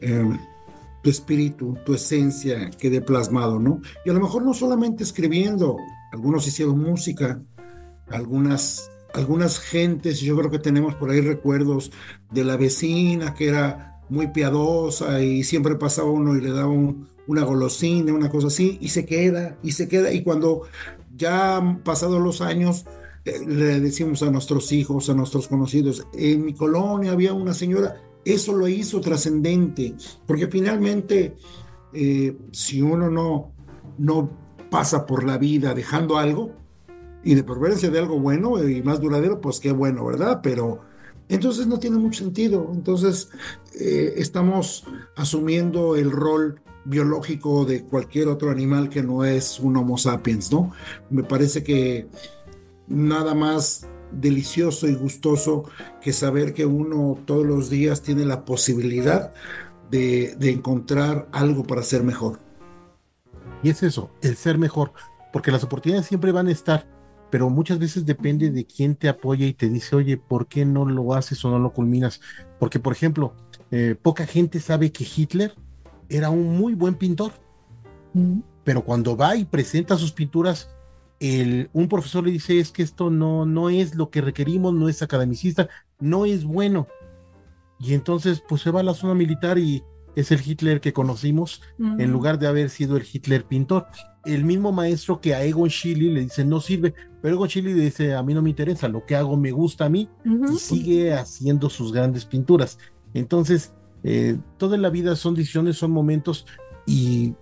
eh, tu espíritu, tu esencia quede plasmado, ¿no? Y a lo mejor no solamente escribiendo, algunos hicieron música, algunas, algunas gentes, yo creo que tenemos por ahí recuerdos de la vecina que era muy piadosa y siempre pasaba uno y le daba una golosina, una cosa así, y se queda, y se queda, y cuando ya han pasado los años, eh, le decimos a nuestros hijos, a nuestros conocidos, en mi colonia había una señora, eso lo hizo trascendente, porque finalmente, eh, si uno no, no pasa por la vida dejando algo, y de preferencia de algo bueno y más duradero, pues qué bueno, ¿verdad? Pero entonces no tiene mucho sentido. Entonces eh, estamos asumiendo el rol biológico de cualquier otro animal que no es un Homo sapiens, ¿no? Me parece que nada más delicioso y gustoso que saber que uno todos los días tiene la posibilidad de, de encontrar algo para ser mejor. Y es eso, el ser mejor, porque las oportunidades siempre van a estar, pero muchas veces depende de quién te apoya y te dice, oye, ¿por qué no lo haces o no lo culminas? Porque, por ejemplo, eh, poca gente sabe que Hitler era un muy buen pintor, mm. pero cuando va y presenta sus pinturas, el, un profesor le dice, es que esto no, no es lo que requerimos, no es academicista, no es bueno. Y entonces, pues se va a la zona militar y es el Hitler que conocimos, en lugar de haber sido el Hitler pintor. El mismo maestro que a Egon Schiele le dice, no sirve, pero Egon Schiele le dice, a mí no me interesa, lo que hago me gusta a mí, y sigue haciendo sus grandes pinturas. Entonces, eh, toda la vida son decisiones, son momentos, y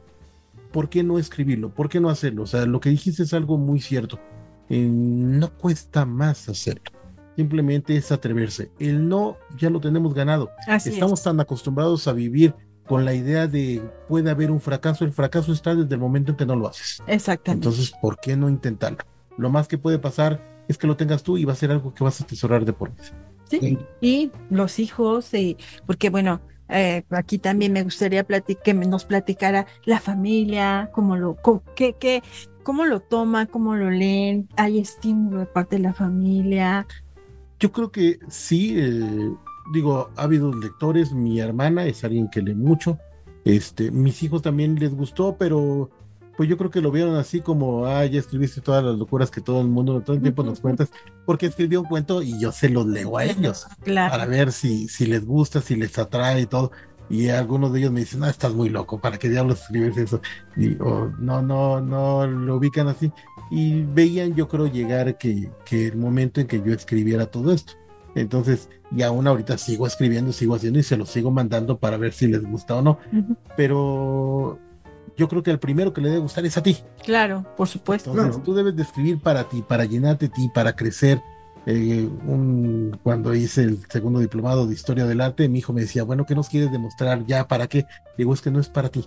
¿por qué no escribirlo? ¿Por qué no hacerlo? O sea, lo que dijiste es algo muy cierto. Eh, no cuesta más hacerlo. Simplemente es atreverse. El no ya lo tenemos ganado. Estamos tan acostumbrados a vivir con la idea de puede haber un fracaso. El fracaso está desde el momento en que no lo haces. Exactamente. Entonces, ¿por qué no intentarlo? Lo más que puede pasar es que lo tengas tú y va a ser algo que vas a atesorar de por vida. Sí, y los hijos, y, porque bueno, eh, aquí también me gustaría que nos platicara la familia, cómo lo, cómo, qué, qué, cómo lo toma, cómo lo leen, hay estímulo de parte de la familia. Yo creo que sí, eh, digo, ha habido lectores, mi hermana es alguien que lee mucho, este, mis hijos también les gustó, pero pues yo creo que lo vieron así como, ah, ya escribiste todas las locuras que todo el mundo todo el tiempo nos cuentas, porque escribió un cuento y yo se los leo a ellos para ver si, si les gusta, si les atrae y todo. Y algunos de ellos me dicen, no, estás muy loco, ¿para qué diablos escribes eso? Y no, no, no lo ubican así. Y veían, yo creo, llegar que, que el momento en que yo escribiera todo esto. Entonces, y aún ahorita sigo escribiendo, sigo haciendo y se lo sigo mandando para ver si les gusta o no. Pero yo creo que el primero que le debe gustar es a ti. Claro, por supuesto. Entonces, tú debes de escribir para ti, para llenarte de ti, para crecer. Eh, cuando hice el segundo diplomado de historia del arte, mi hijo me decía, bueno, ¿qué nos quieres demostrar ya? ¿Para qué? Digo, es que no es para ti,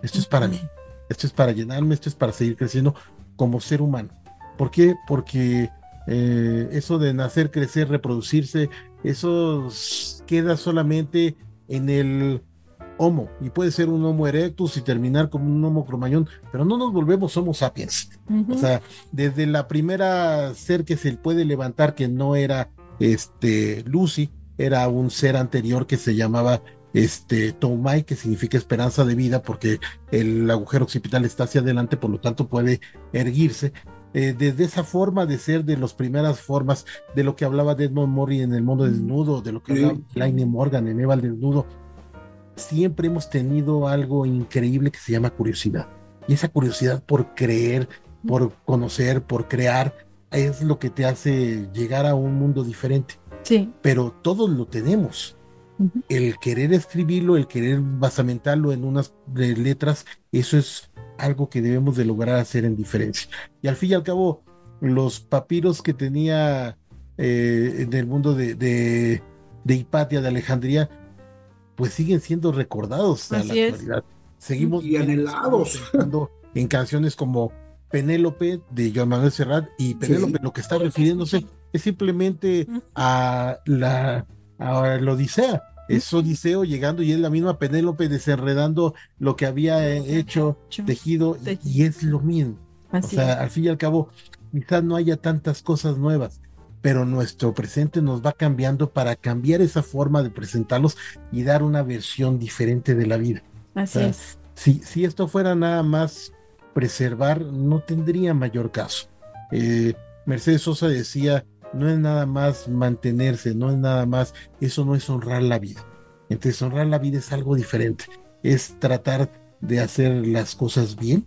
esto es para mí, esto es para llenarme, esto es para seguir creciendo como ser humano. ¿Por qué? Porque eh, eso de nacer, crecer, reproducirse, eso queda solamente en el Homo, y puede ser un Homo erectus y terminar como un Homo cromañón, pero no nos volvemos Homo sapiens. O sea, desde la primera ser que se puede levantar, que no era este Lucy, era un ser anterior que se llamaba este Tomai, que significa esperanza de vida, porque el agujero occipital está hacia adelante, por lo tanto puede erguirse. Eh, desde esa forma de ser, de las primeras formas, de lo que hablaba Edmond Murray en El Mundo Desnudo, de lo que hablaba Laine Morgan en Eva Desnudo, siempre hemos tenido algo increíble que se llama curiosidad. Y esa curiosidad por creer, por conocer, por crear, es lo que te hace llegar a un mundo diferente. Sí. Pero todos lo tenemos. El querer escribirlo, el querer basamentarlo en unas letras, eso es algo que debemos de lograr hacer en diferencia. Y al fin y al cabo, los papiros que tenía eh, en el mundo de, de, de Hipatia, de Alejandría, pues siguen siendo recordados a la actualidad. Seguimos y anhelados en canciones como Penélope de Joan Manuel Serrat y Penélope lo que está refiriéndose es simplemente a la a la Odisea. Es Odiseo llegando y es la misma Penélope desenredando lo que había hecho, tejido, y, es lo mismo. o sea, al fin y al cabo, quizás no haya tantas cosas nuevas, pero nuestro presente nos va cambiando para cambiar esa forma de presentarlos y dar una versión diferente de la vida. Así es. Si, si esto fuera nada más preservar, no tendría mayor caso. Eh, Mercedes Sosa decía, no es nada más mantenerse, no es nada más, eso no es honrar la vida. Entonces honrar la vida es algo diferente, es tratar de hacer las cosas bien,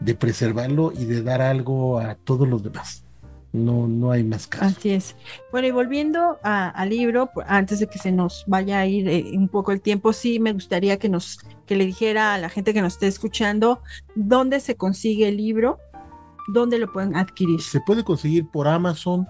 de preservarlo y de dar algo a todos los demás. No, no hay más caso. Así es. Bueno, y volviendo al libro, antes de que se nos vaya a ir eh, un poco el tiempo, sí me gustaría que nos, que le dijera a la gente que nos esté escuchando dónde se consigue el libro, dónde lo pueden adquirir. Se puede conseguir por Amazon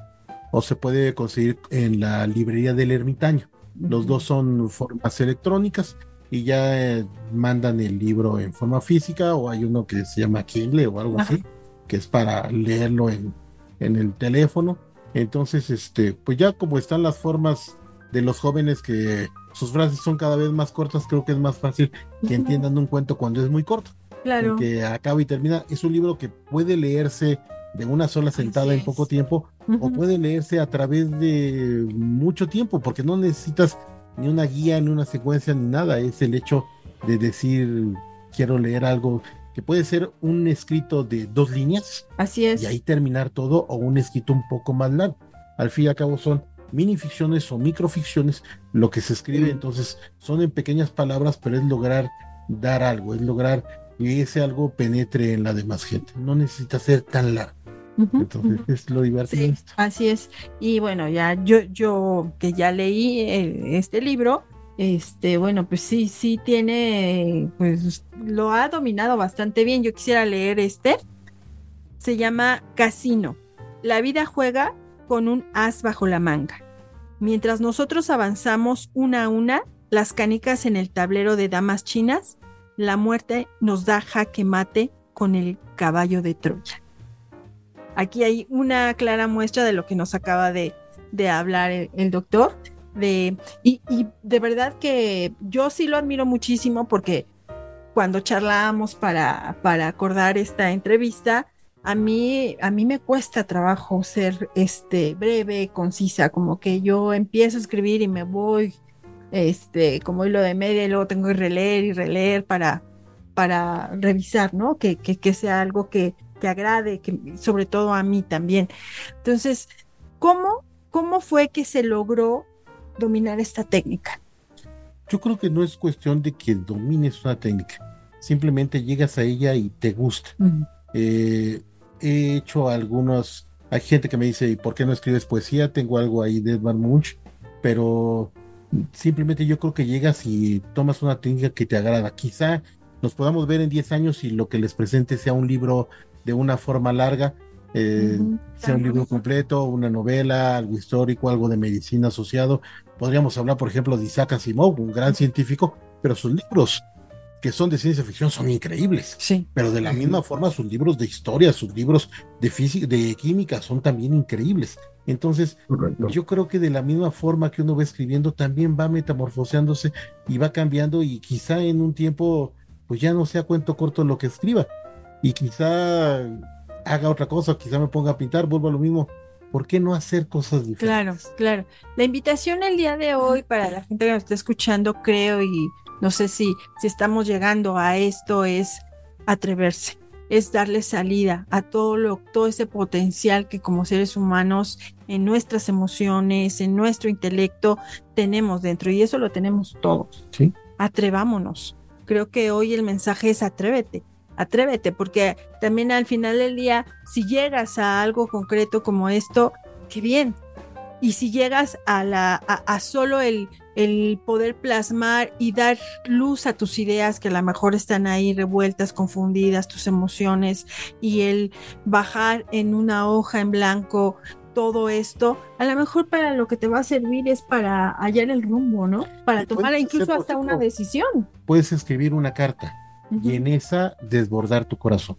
o se puede conseguir en la librería del ermitaño. Los dos son formas electrónicas y ya eh, mandan el libro en forma física o hay uno que se llama Kindle o algo así, que es para leerlo en en el teléfono. Entonces, este, pues ya como están las formas de los jóvenes que sus frases son cada vez más cortas, creo que es más fácil que entiendan un cuento cuando es muy corto. Claro. Que acaba y termina. Es un libro que puede leerse de una sola sentada en poco tiempo o puede leerse a través de mucho tiempo, porque no necesitas ni una guía, ni una secuencia, ni nada. Es el hecho de decir, quiero leer algo que puede ser un escrito de dos líneas. Así es. Y ahí terminar todo o un escrito un poco más largo. Al fin y al cabo son minificciones o microficciones lo que se escribe, entonces son en pequeñas palabras, pero es lograr dar algo, es lograr que ese algo penetre en la demás gente. No necesita ser tan largo. Entonces es lo divertido. así es. Y bueno, ya yo, yo que ya leí eh, este libro, este, bueno, pues sí, sí tiene, pues lo ha dominado bastante bien. Yo quisiera leer este. Se llama Casino. La vida juega con un as bajo la manga. Mientras nosotros avanzamos una a una, las canicas en el tablero de damas chinas, la muerte nos da jaque mate con el caballo de Troya. Aquí hay una clara muestra de lo que nos acaba de, hablar el doctor de, y, de verdad que yo sí lo admiro muchísimo porque cuando charlábamos para, para acordar esta entrevista, a mí, a mí me cuesta trabajo ser este, breve, concisa, como que yo empiezo a escribir y me voy, este, como hilo de media y luego tengo que releer y releer para, para revisar, ¿no? Que, que sea algo que, que agrade, que, sobre todo a mí también. Entonces, ¿cómo, ¿cómo fue que se logró dominar esta técnica? Yo creo que no es cuestión de que domines una técnica, simplemente llegas a ella y te gusta. Eh, he hecho algunos, hay gente que me dice, ¿y por qué no escribes poesía? Tengo algo ahí de Edvard Munch, pero simplemente yo creo que llegas y tomas una técnica que te agrada. Quizá nos podamos ver en 10 años y lo que les presente sea un libro de una forma larga, eh, sea un libro completo, una novela, algo histórico, algo de medicina asociado. Podríamos hablar, por ejemplo, de Isaac Asimov, un gran científico, pero sus libros que son de ciencia ficción son increíbles. Sí. Pero de la misma forma, sus libros de historia, sus libros de física, de química son también increíbles. Entonces, yo creo que de la misma forma que uno va escribiendo, también va metamorfoseándose y va cambiando y quizá en un tiempo, pues ya no sea cuento corto lo que escriba. Y quizá haga otra cosa, quizá me ponga a pintar, vuelvo a lo mismo. ¿Por qué no hacer cosas diferentes? Claro, claro. La invitación el día de hoy para la gente que nos está escuchando, creo, y no sé si, si estamos llegando a esto, es atreverse, es darle salida a todo lo, todo ese potencial que como seres humanos en nuestras emociones, en nuestro intelecto tenemos dentro, y eso lo tenemos todos. Sí. Atrevámonos. Creo que hoy el mensaje es atrévete atrévete, porque también al final del día, si llegas a algo concreto como esto, qué bien. Y si llegas a, la, a, solo el, el poder plasmar y dar luz a tus ideas que a lo mejor están ahí revueltas, confundidas, tus emociones, y el bajar en una hoja en blanco todo esto, a lo mejor para lo que te va a servir es para hallar el rumbo, ¿no? Para tomar incluso hasta una decisión. Puedes escribir una carta y en esa desbordar tu corazón.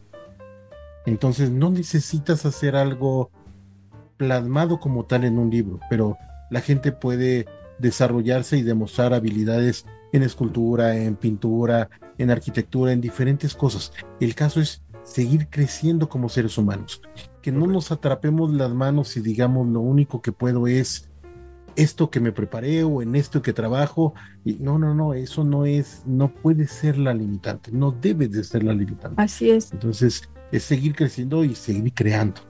Entonces no necesitas hacer algo plasmado como tal en un libro, pero la gente puede desarrollarse y demostrar habilidades en escultura, en pintura, en arquitectura, en diferentes cosas. El caso es seguir creciendo como seres humanos. que no nos atrapemos las manos y digamos lo único que puedo es esto que me preparé o en esto que trabajo. Y no, no, no, eso no es, no puede ser la limitante, no debe de ser la limitante. Así es. Entonces, es seguir creciendo y seguir creando.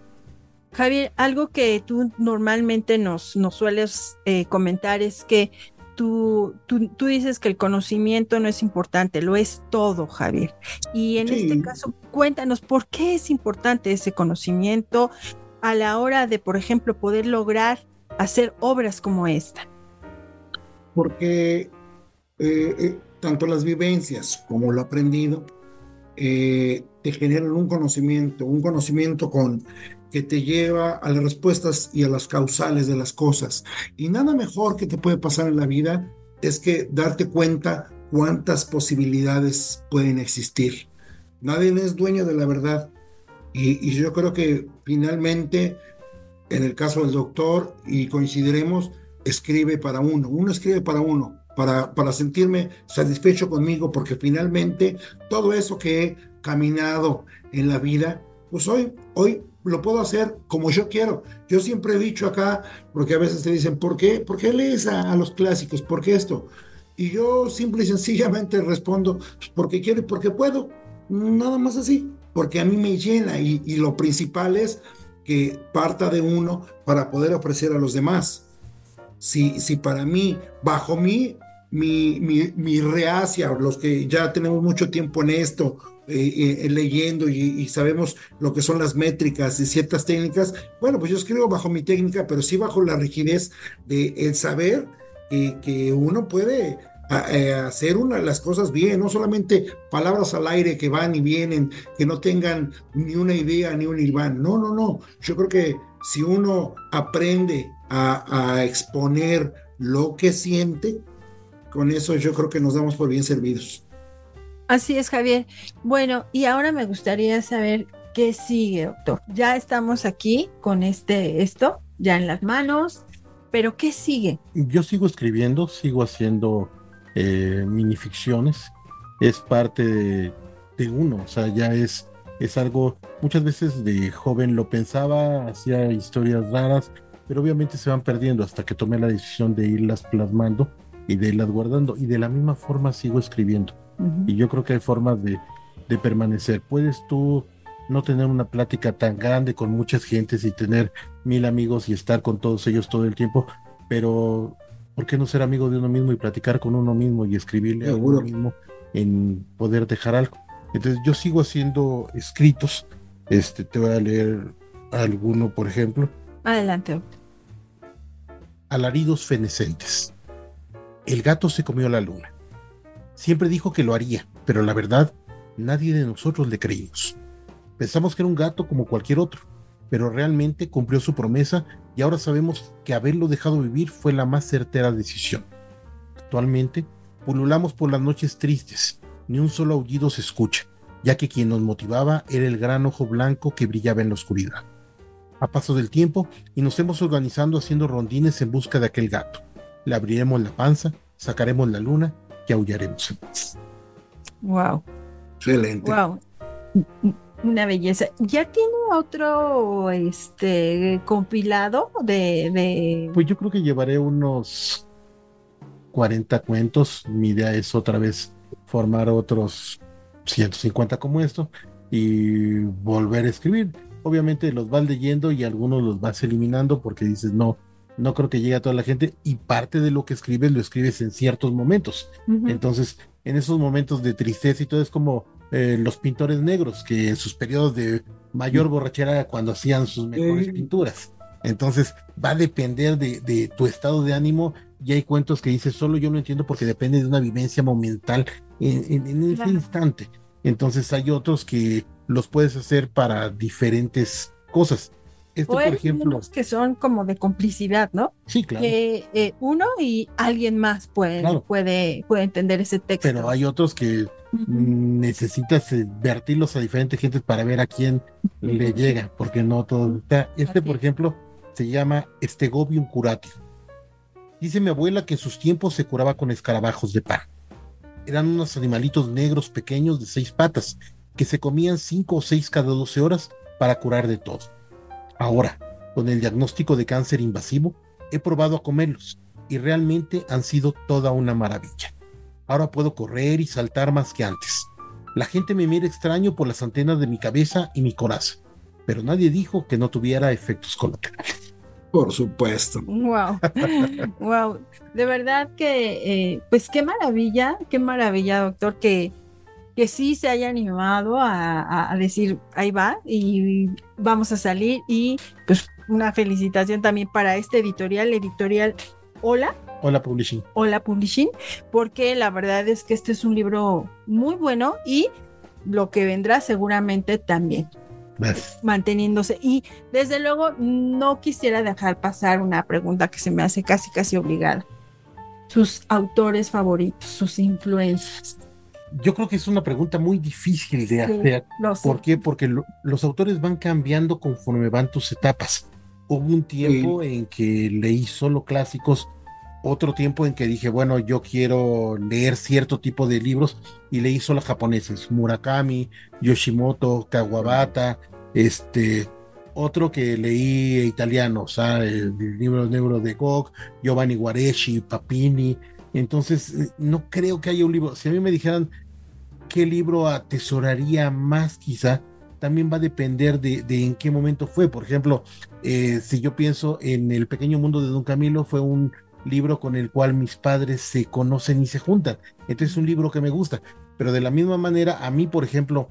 Javier, algo que tú normalmente nos, nos sueles eh, comentar es que tú, tú, tú, dices que el conocimiento no es importante, lo es todo, Javier. Y en sí. este caso, cuéntanos por qué es importante ese conocimiento a la hora de, por ejemplo, poder lograr hacer obras como esta? Porque eh, eh, tanto las vivencias como lo aprendido eh, te generan un conocimiento, un conocimiento con que te lleva a las respuestas y a las causales de las cosas. Y nada mejor que te puede pasar en la vida es que darte cuenta cuántas posibilidades pueden existir. Nadie es dueño de la verdad. Y, y yo creo que finalmente en el caso del doctor, y coincidiremos, escribe para uno, uno escribe para uno, para, para sentirme satisfecho conmigo, porque finalmente todo eso que he caminado en la vida, pues hoy, hoy lo puedo hacer como yo quiero. Yo siempre he dicho acá, porque a veces te dicen, ¿por qué? ¿Por qué lees a, a los clásicos? ¿Por qué esto? Y yo simple y sencillamente respondo, pues porque quiero y porque puedo. Nada más así, porque a mí me llena y, y lo principal es que parta de uno para poder ofrecer a los demás. Si, si para mí, bajo mí, mi, mi, mi reacia, los que ya tenemos mucho tiempo en esto, eh, eh, leyendo y, sabemos lo que son las métricas y ciertas técnicas, bueno, pues yo escribo bajo mi técnica, pero sí bajo la rigidez de el saber que uno puede a, a hacer una de las cosas bien, no solamente palabras al aire que van y vienen, que no tengan ni una idea ni un irván. No, no, no. Yo creo que si uno aprende a, a exponer lo que siente, con eso yo creo que nos damos por bien servidos. Así es, Javier. Bueno, y ahora me gustaría saber qué sigue, doctor. Ya estamos aquí con este esto ya en las manos, pero ¿qué sigue? Yo sigo escribiendo, sigo haciendo eh, minificciones, es parte de, de, uno, o sea, ya es, es algo, muchas veces de joven lo pensaba, hacía historias raras, pero obviamente se van perdiendo hasta que tomé la decisión de irlas plasmando y de irlas guardando, y de la misma forma sigo escribiendo. Uh -huh. Y yo creo que hay formas de, de permanecer. Puedes tú no tener una plática tan grande con muchas gentes y tener mil amigos y estar con todos ellos todo el tiempo, pero ¿por qué no ser amigo de uno mismo y platicar con uno mismo y escribirle a uno mismo en poder dejar algo? Entonces yo sigo haciendo escritos, este, te voy a leer alguno, por ejemplo. Adelante. Alaridos fenecentes. El gato se comió la luna. Siempre dijo que lo haría, pero la verdad, nadie de nosotros le creímos. Pensamos que era un gato como cualquier otro, pero realmente cumplió su promesa y ahora sabemos que haberlo dejado vivir fue la más certera decisión. Actualmente, pululamos por las noches tristes, ni un solo aullido se escucha, ya que quien nos motivaba era el gran ojo blanco que brillaba en la oscuridad. A paso del tiempo, y nos hemos organizando haciendo rondines en busca de aquel gato. Le abriremos la panza, sacaremos la luna y aullaremos en paz. Wow. Excelente. Wow. Una belleza. ¿Ya tiene otro este compilado de, de, Pues yo creo que llevaré unos 40 cuentos. Mi idea es otra vez formar otros 150 como esto y volver a escribir. Obviamente los vas leyendo y algunos los vas eliminando porque dices, no, no creo que llegue a toda la gente y parte de lo que escribes lo escribes en ciertos momentos. Uh -huh. Entonces, en esos momentos de tristeza y todo es como eh, los pintores negros, que en sus periodos de mayor borrachera cuando hacían sus mejores eh. pinturas. Entonces va a depender de, de, tu estado de ánimo y hay cuentos que dices, solo yo lo entiendo porque depende de una vivencia momental en, en, en ese instante. Entonces hay otros que los puedes hacer para diferentes cosas. Este, por ejemplo, que son como de complicidad, ¿no? Sí, claro. Que eh, uno y alguien más puede, claro. puede, puede entender ese texto. Pero hay otros que. Necesitas vertirlos a diferentes gentes para ver a quién le llega, porque no todo. Este, por ejemplo, se llama Stegobium curatio. Dice mi abuela que en sus tiempos se curaba con escarabajos de pan. Eran unos animalitos negros pequeños de seis patas que se comían cinco o seis cada doce horas para curar de todo Ahora, con el diagnóstico de cáncer invasivo, he probado a comerlos y realmente han sido toda una maravilla. Ahora puedo correr y saltar más que antes. La gente me mira extraño por las antenas de mi cabeza y mi coraza, pero nadie dijo que no tuviera efectos colaterales. Por supuesto. Wow, wow. De verdad que, eh, pues qué maravilla, qué maravilla, doctor, que, que sí se haya animado a, a, decir, ahí va y vamos a salir. Y pues una felicitación también para este editorial, editorial Hola. Hola Publishing. Hola Publishing, porque la verdad es que este es un libro muy bueno y lo que vendrá seguramente también. Manteniéndose. Y desde luego no quisiera dejar pasar una pregunta que se me hace casi casi obligada. Sus autores favoritos, sus influencias. Yo creo que es una pregunta muy difícil de hacer. ¿Por qué? Porque los autores van cambiando conforme van tus etapas. Hubo un tiempo en que leí solo clásicos, otro tiempo en que dije, bueno, yo quiero leer cierto tipo de libros y leí solo japoneses, Murakami, Yoshimoto, Kawabata, este, otro que leí italiano, o sea, el, libro negro de Gog, Giovanni Guareschi, Papini. Entonces, eh, no creo que haya un libro. Si a mí me dijeran qué libro atesoraría más, quizá, también va a depender de, en qué momento fue. Por ejemplo, eh, si yo pienso en El pequeño mundo de Don Camilo, fue un libro con el cual mis padres se conocen y se juntan. Entonces es un libro que me gusta. Pero de la misma manera, a mí, por ejemplo,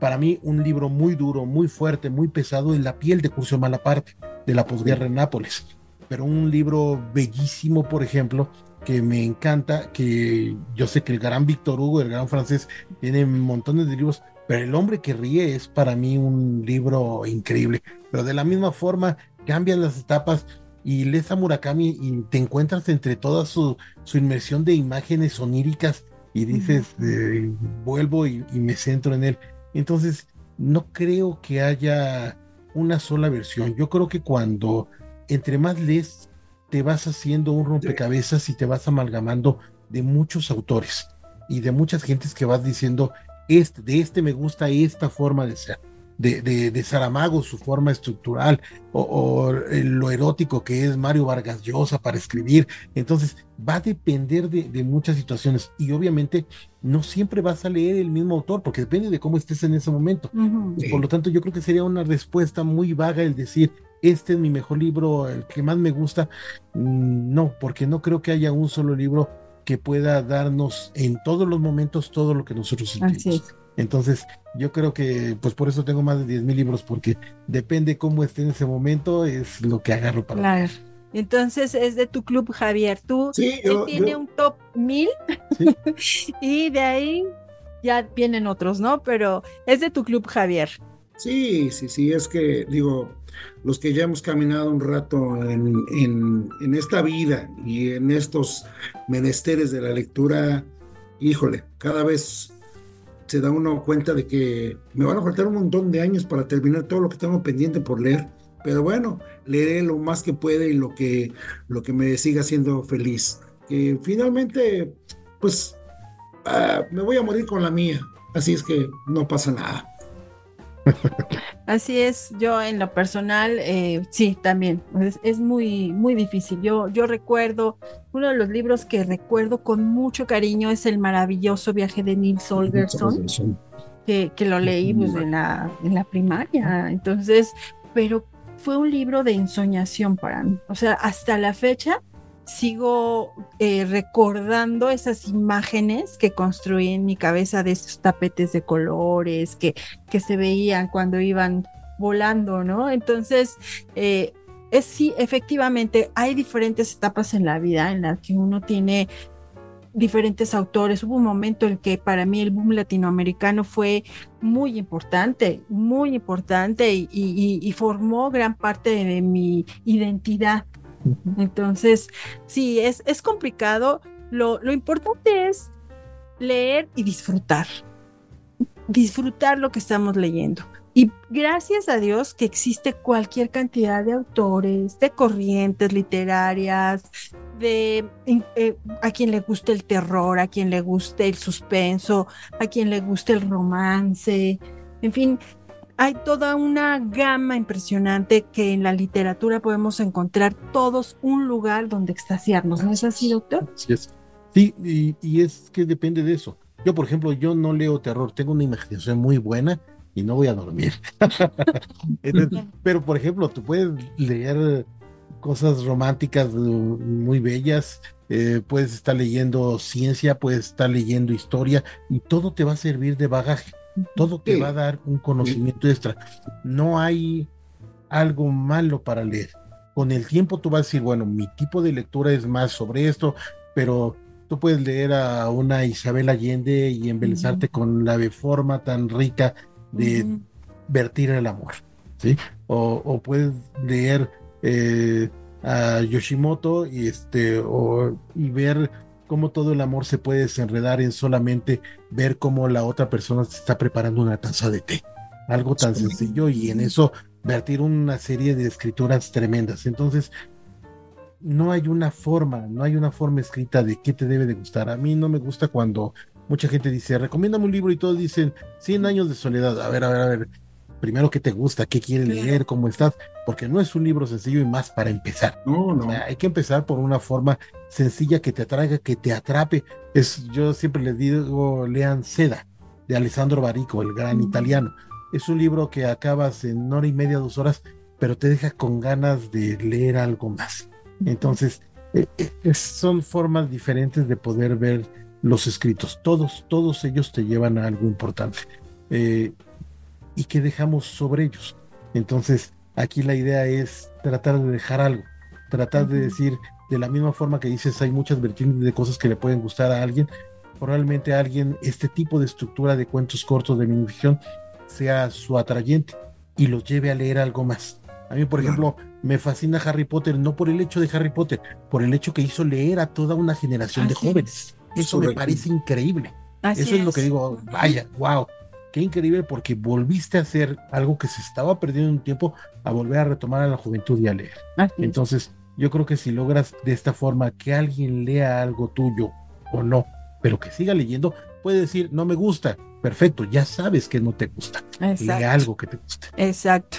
para mí un libro muy duro, muy fuerte, muy pesado es La piel de Curcio Malaparte, de la posguerra en Nápoles. Pero un libro bellísimo, por ejemplo, que me encanta, que yo sé que el gran Víctor Hugo, el gran francés, tiene montones de libros, pero El hombre que ríe es para mí un libro increíble. Pero de la misma forma, cambian las etapas y lees a Murakami y te encuentras entre toda su, su inmersión de imágenes oníricas y dices, eh, vuelvo y, me centro en él. Entonces, no creo que haya una sola versión. Yo creo que cuando entre más lees, te vas haciendo un rompecabezas y te vas amalgamando de muchos autores y de muchas gentes que vas diciendo, este, de este me gusta esta forma de ser. De, de, Saramago, su forma estructural, o, lo erótico que es Mario Vargas Llosa para escribir. Entonces, va a depender de, muchas situaciones. Y obviamente, no siempre vas a leer el mismo autor, porque depende de cómo estés en ese momento. Y por lo tanto, yo creo que sería una respuesta muy vaga el decir, este es mi mejor libro, el que más me gusta. Mm, no, porque no creo que haya un solo libro que pueda darnos en todos los momentos todo lo que nosotros sentimos. Entonces, yo creo que, pues por eso tengo más de 10 mil libros, porque depende cómo esté en ese momento, es lo que agarro para. Claro. Entonces es de tu club, Javier. Tú sí, tiene un top mil y de ahí ya vienen otros, ¿no? Pero es de tu club, Javier. Sí, sí, sí, es que digo, los que ya hemos caminado un rato en, esta vida y en estos menesteres de la lectura, híjole, cada vez se da uno cuenta de que me van a faltar un montón de años para terminar todo lo que tengo pendiente por leer. Pero bueno, leeré lo más que puede y lo que, lo que me siga haciendo feliz. Que finalmente, pues, ah, me voy a morir con la mía. Así es que no pasa nada. Así es, yo en lo personal, eh, sí, también, es, muy, muy difícil. Yo, yo recuerdo, uno de los libros que recuerdo con mucho cariño es El maravilloso viaje de Nils Holgersson, que, que lo leí pues, en, la, en la primaria, entonces, pero fue un libro de ensoñación para mí. O sea, hasta la fecha sigo eh, recordando esas imágenes que construí en mi cabeza de esos tapetes de colores que, que se veían cuando iban volando, ¿no? Entonces, eh, es sí, efectivamente, hay diferentes etapas en la vida en las que uno tiene diferentes autores. Hubo un momento en que para mí el boom latinoamericano fue muy importante, muy importante y, y formó gran parte de mi identidad entonces, sí, es, es complicado. Lo, lo importante es leer y disfrutar. Disfrutar lo que estamos leyendo. Y gracias a Dios que existe cualquier cantidad de autores, de corrientes literarias, de eh, a quien le guste el terror, a quien le guste el suspenso, a quien le guste el romance, en fin, hay toda una gama impresionante que en la literatura podemos encontrar todos un lugar donde extasiarnos. ¿No es así, doctor? Sí, Sí, y, y, es que depende de eso. Yo, por ejemplo, yo no leo terror, tengo una imaginación muy buena y no voy a dormir. pero, por ejemplo, tú puedes leer cosas románticas muy bellas, eh, puedes estar leyendo ciencia, puedes estar leyendo historia y todo te va a servir de bagaje, todo te va a dar un conocimiento extra. No hay algo malo para leer. Con el tiempo tú vas a decir, bueno, mi tipo de lectura es más sobre esto, pero tú puedes leer a una Isabel Allende y embelezarte con la forma tan rica de vertir el amor, ¿sí? O, puedes leer eh, a Yoshimoto y, este, o, y ver cómo todo el amor se puede desenredar en solamente ver cómo la otra persona se está preparando una taza de té. Algo tan sencillo y en eso vertir una serie de escrituras tremendas. Entonces, no hay una forma, no hay una forma escrita de qué te debe de gustar. A mí no me gusta cuando mucha gente dice, recomiéndame un libro y todos dicen 100 años de soledad. A ver, a ver, a ver. Primero, ¿qué te gusta? ¿Qué quieres leer? ¿Cómo estás? Porque no es un libro sencillo y más para empezar. No, no. hay que empezar por una forma sencilla que te atraiga, que te atrape. Es, yo siempre les digo, lean Seda, de Alessandro Barico, el gran italiano. Es un libro que acabas en hora y media, dos horas, pero te deja con ganas de leer algo más. Entonces, eh, eh, son formas diferentes de poder ver los escritos. Todos, todos ellos te llevan a algo importante. Eh, ¿Y qué dejamos sobre ellos? Entonces, aquí la idea es tratar de dejar algo, tratar de decir, de la misma forma que dices, hay muchas vertientes de cosas que le pueden gustar a alguien, probablemente a alguien este tipo de estructura de cuentos cortos de minificción sea su atrayente y los lleve a leer algo más. A mí, por ejemplo, me fascina Harry Potter, no por el hecho de Harry Potter, por el hecho que hizo leer a toda una generación de jóvenes. Eso me parece increíble. Eso es, lo que digo, vaya, wow, qué increíble porque volviste a hacer algo que se estaba perdiendo un tiempo a volver a retomar a la juventud y a leer. Entonces, yo creo que si logras de esta forma que alguien lea algo tuyo o no, pero que siga leyendo, puede decir, no me gusta, perfecto, ya sabes que no te gusta. Exacto. algo que te guste. Exacto.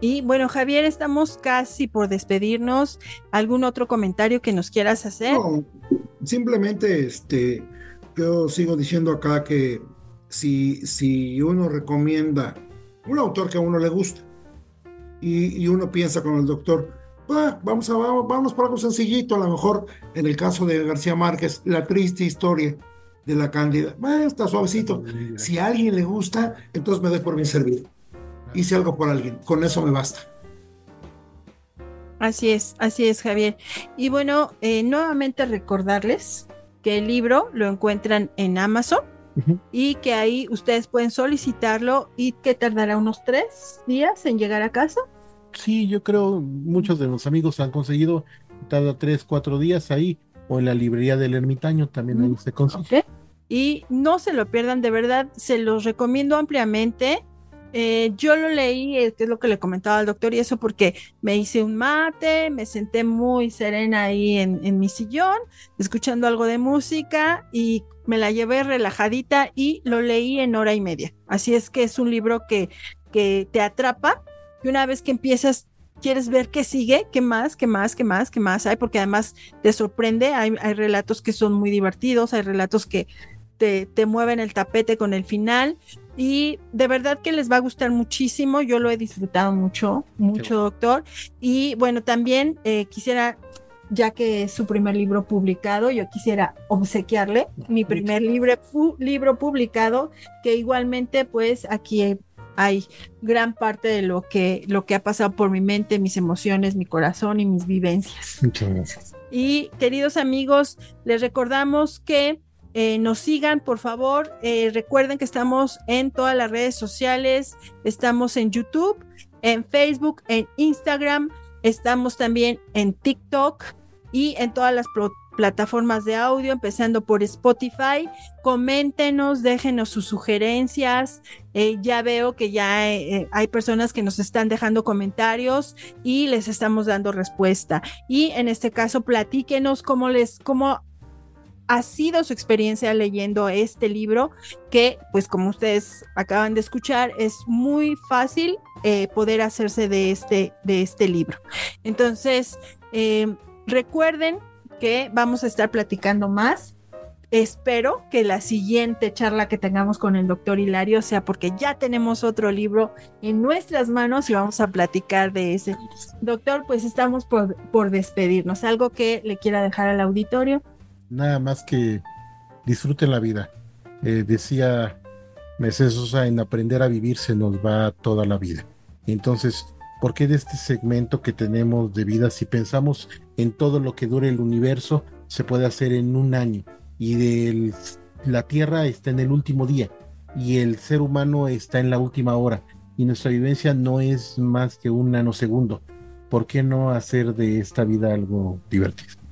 Y bueno, Javier, estamos casi por despedirnos. ¿Algún otro comentario que nos quieras hacer? No, simplemente este, yo sigo diciendo acá que si, si uno recomienda un autor que a uno le gusta y, uno piensa con el doctor, ah, vamos a vamos, vamos por algo sencillito, a lo mejor en el caso de García Márquez, la triste historia de la cándida. Bueno, está suavecito. Si a alguien le gusta, entonces me doy por bien servido. Hice algo por alguien, con eso me basta. Así es, así es, Javier. Y bueno, eh, nuevamente recordarles que el libro lo encuentran en Amazon y que ahí ustedes pueden solicitarlo y que tardará unos tres días en llegar a casa. Sí, yo creo muchos de los amigos han conseguido, tarda tres, cuatro días ahí o en la librería del ermitaño también ahí se consigue. Y no se lo pierdan, de verdad, se los recomiendo ampliamente. Eh, yo lo leí, que es lo que le comentaba al doctor, y eso porque me hice un mate, me senté muy serena ahí en, en mi sillón, escuchando algo de música y me la llevé relajadita y lo leí en hora y media. Así es que es un libro que, que te atrapa y una vez que empiezas quieres ver qué sigue, qué más, qué más, qué más, qué más hay, porque además te sorprende, hay, hay relatos que son muy divertidos, hay relatos que te, te, mueven el tapete con el final y de verdad que les va a gustar muchísimo, yo lo he disfrutado mucho, mucho doctor y bueno, también eh, quisiera ya que es su primer libro publicado, yo quisiera obsequiarle mi primer libro, libro publicado, que igualmente pues aquí hay gran parte de lo que, lo que ha pasado por mi mente, mis emociones, mi corazón y mis vivencias. Muchas gracias. Y queridos amigos, les recordamos que eh, nos sigan, por favor. Eh, recuerden que estamos en todas las redes sociales, estamos en YouTube, en Facebook, en Instagram, estamos también en TikTok y en todas las plataformas de audio, empezando por Spotify. Coméntenos, déjenos sus sugerencias. Eh, ya veo que ya hay personas que nos están dejando comentarios y les estamos dando respuesta. Y en este caso, platíquenos cómo les, cómo ha sido su experiencia leyendo este libro, que pues como ustedes acaban de escuchar, es muy fácil eh, poder hacerse de este, de este libro. Entonces, eh, recuerden que vamos a estar platicando más Espero que la siguiente charla que tengamos con el doctor Hilario sea porque ya tenemos otro libro en nuestras manos y vamos a platicar de ese. Doctor, pues estamos por, por despedirnos. ¿Algo que le quiera dejar al auditorio? Nada más que disfruten la vida. Eh, decía Mercedes Sosa, en aprender a vivir se nos va toda la vida. Entonces, ¿por qué de este segmento que tenemos de vida, si pensamos en todo lo que dure el universo, se puede hacer en un año? y la Tierra está en el último día y el ser humano está en la última hora y nuestra vivencia no es más que un nanosegundo. ¿Por qué no hacer de esta vida algo divertido?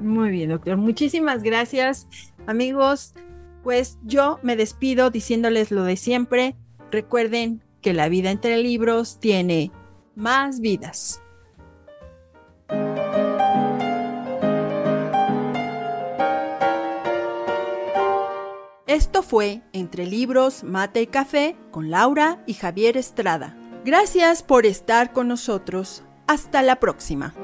Muy bien, doctor. Muchísimas gracias, amigos. Pues yo me despido diciéndoles lo de siempre. Recuerden que la vida entre libros tiene más vidas. Esto fue Entre Libros, Mate y Café con Laura y Javier Estrada. Gracias por estar con nosotros. Hasta la próxima.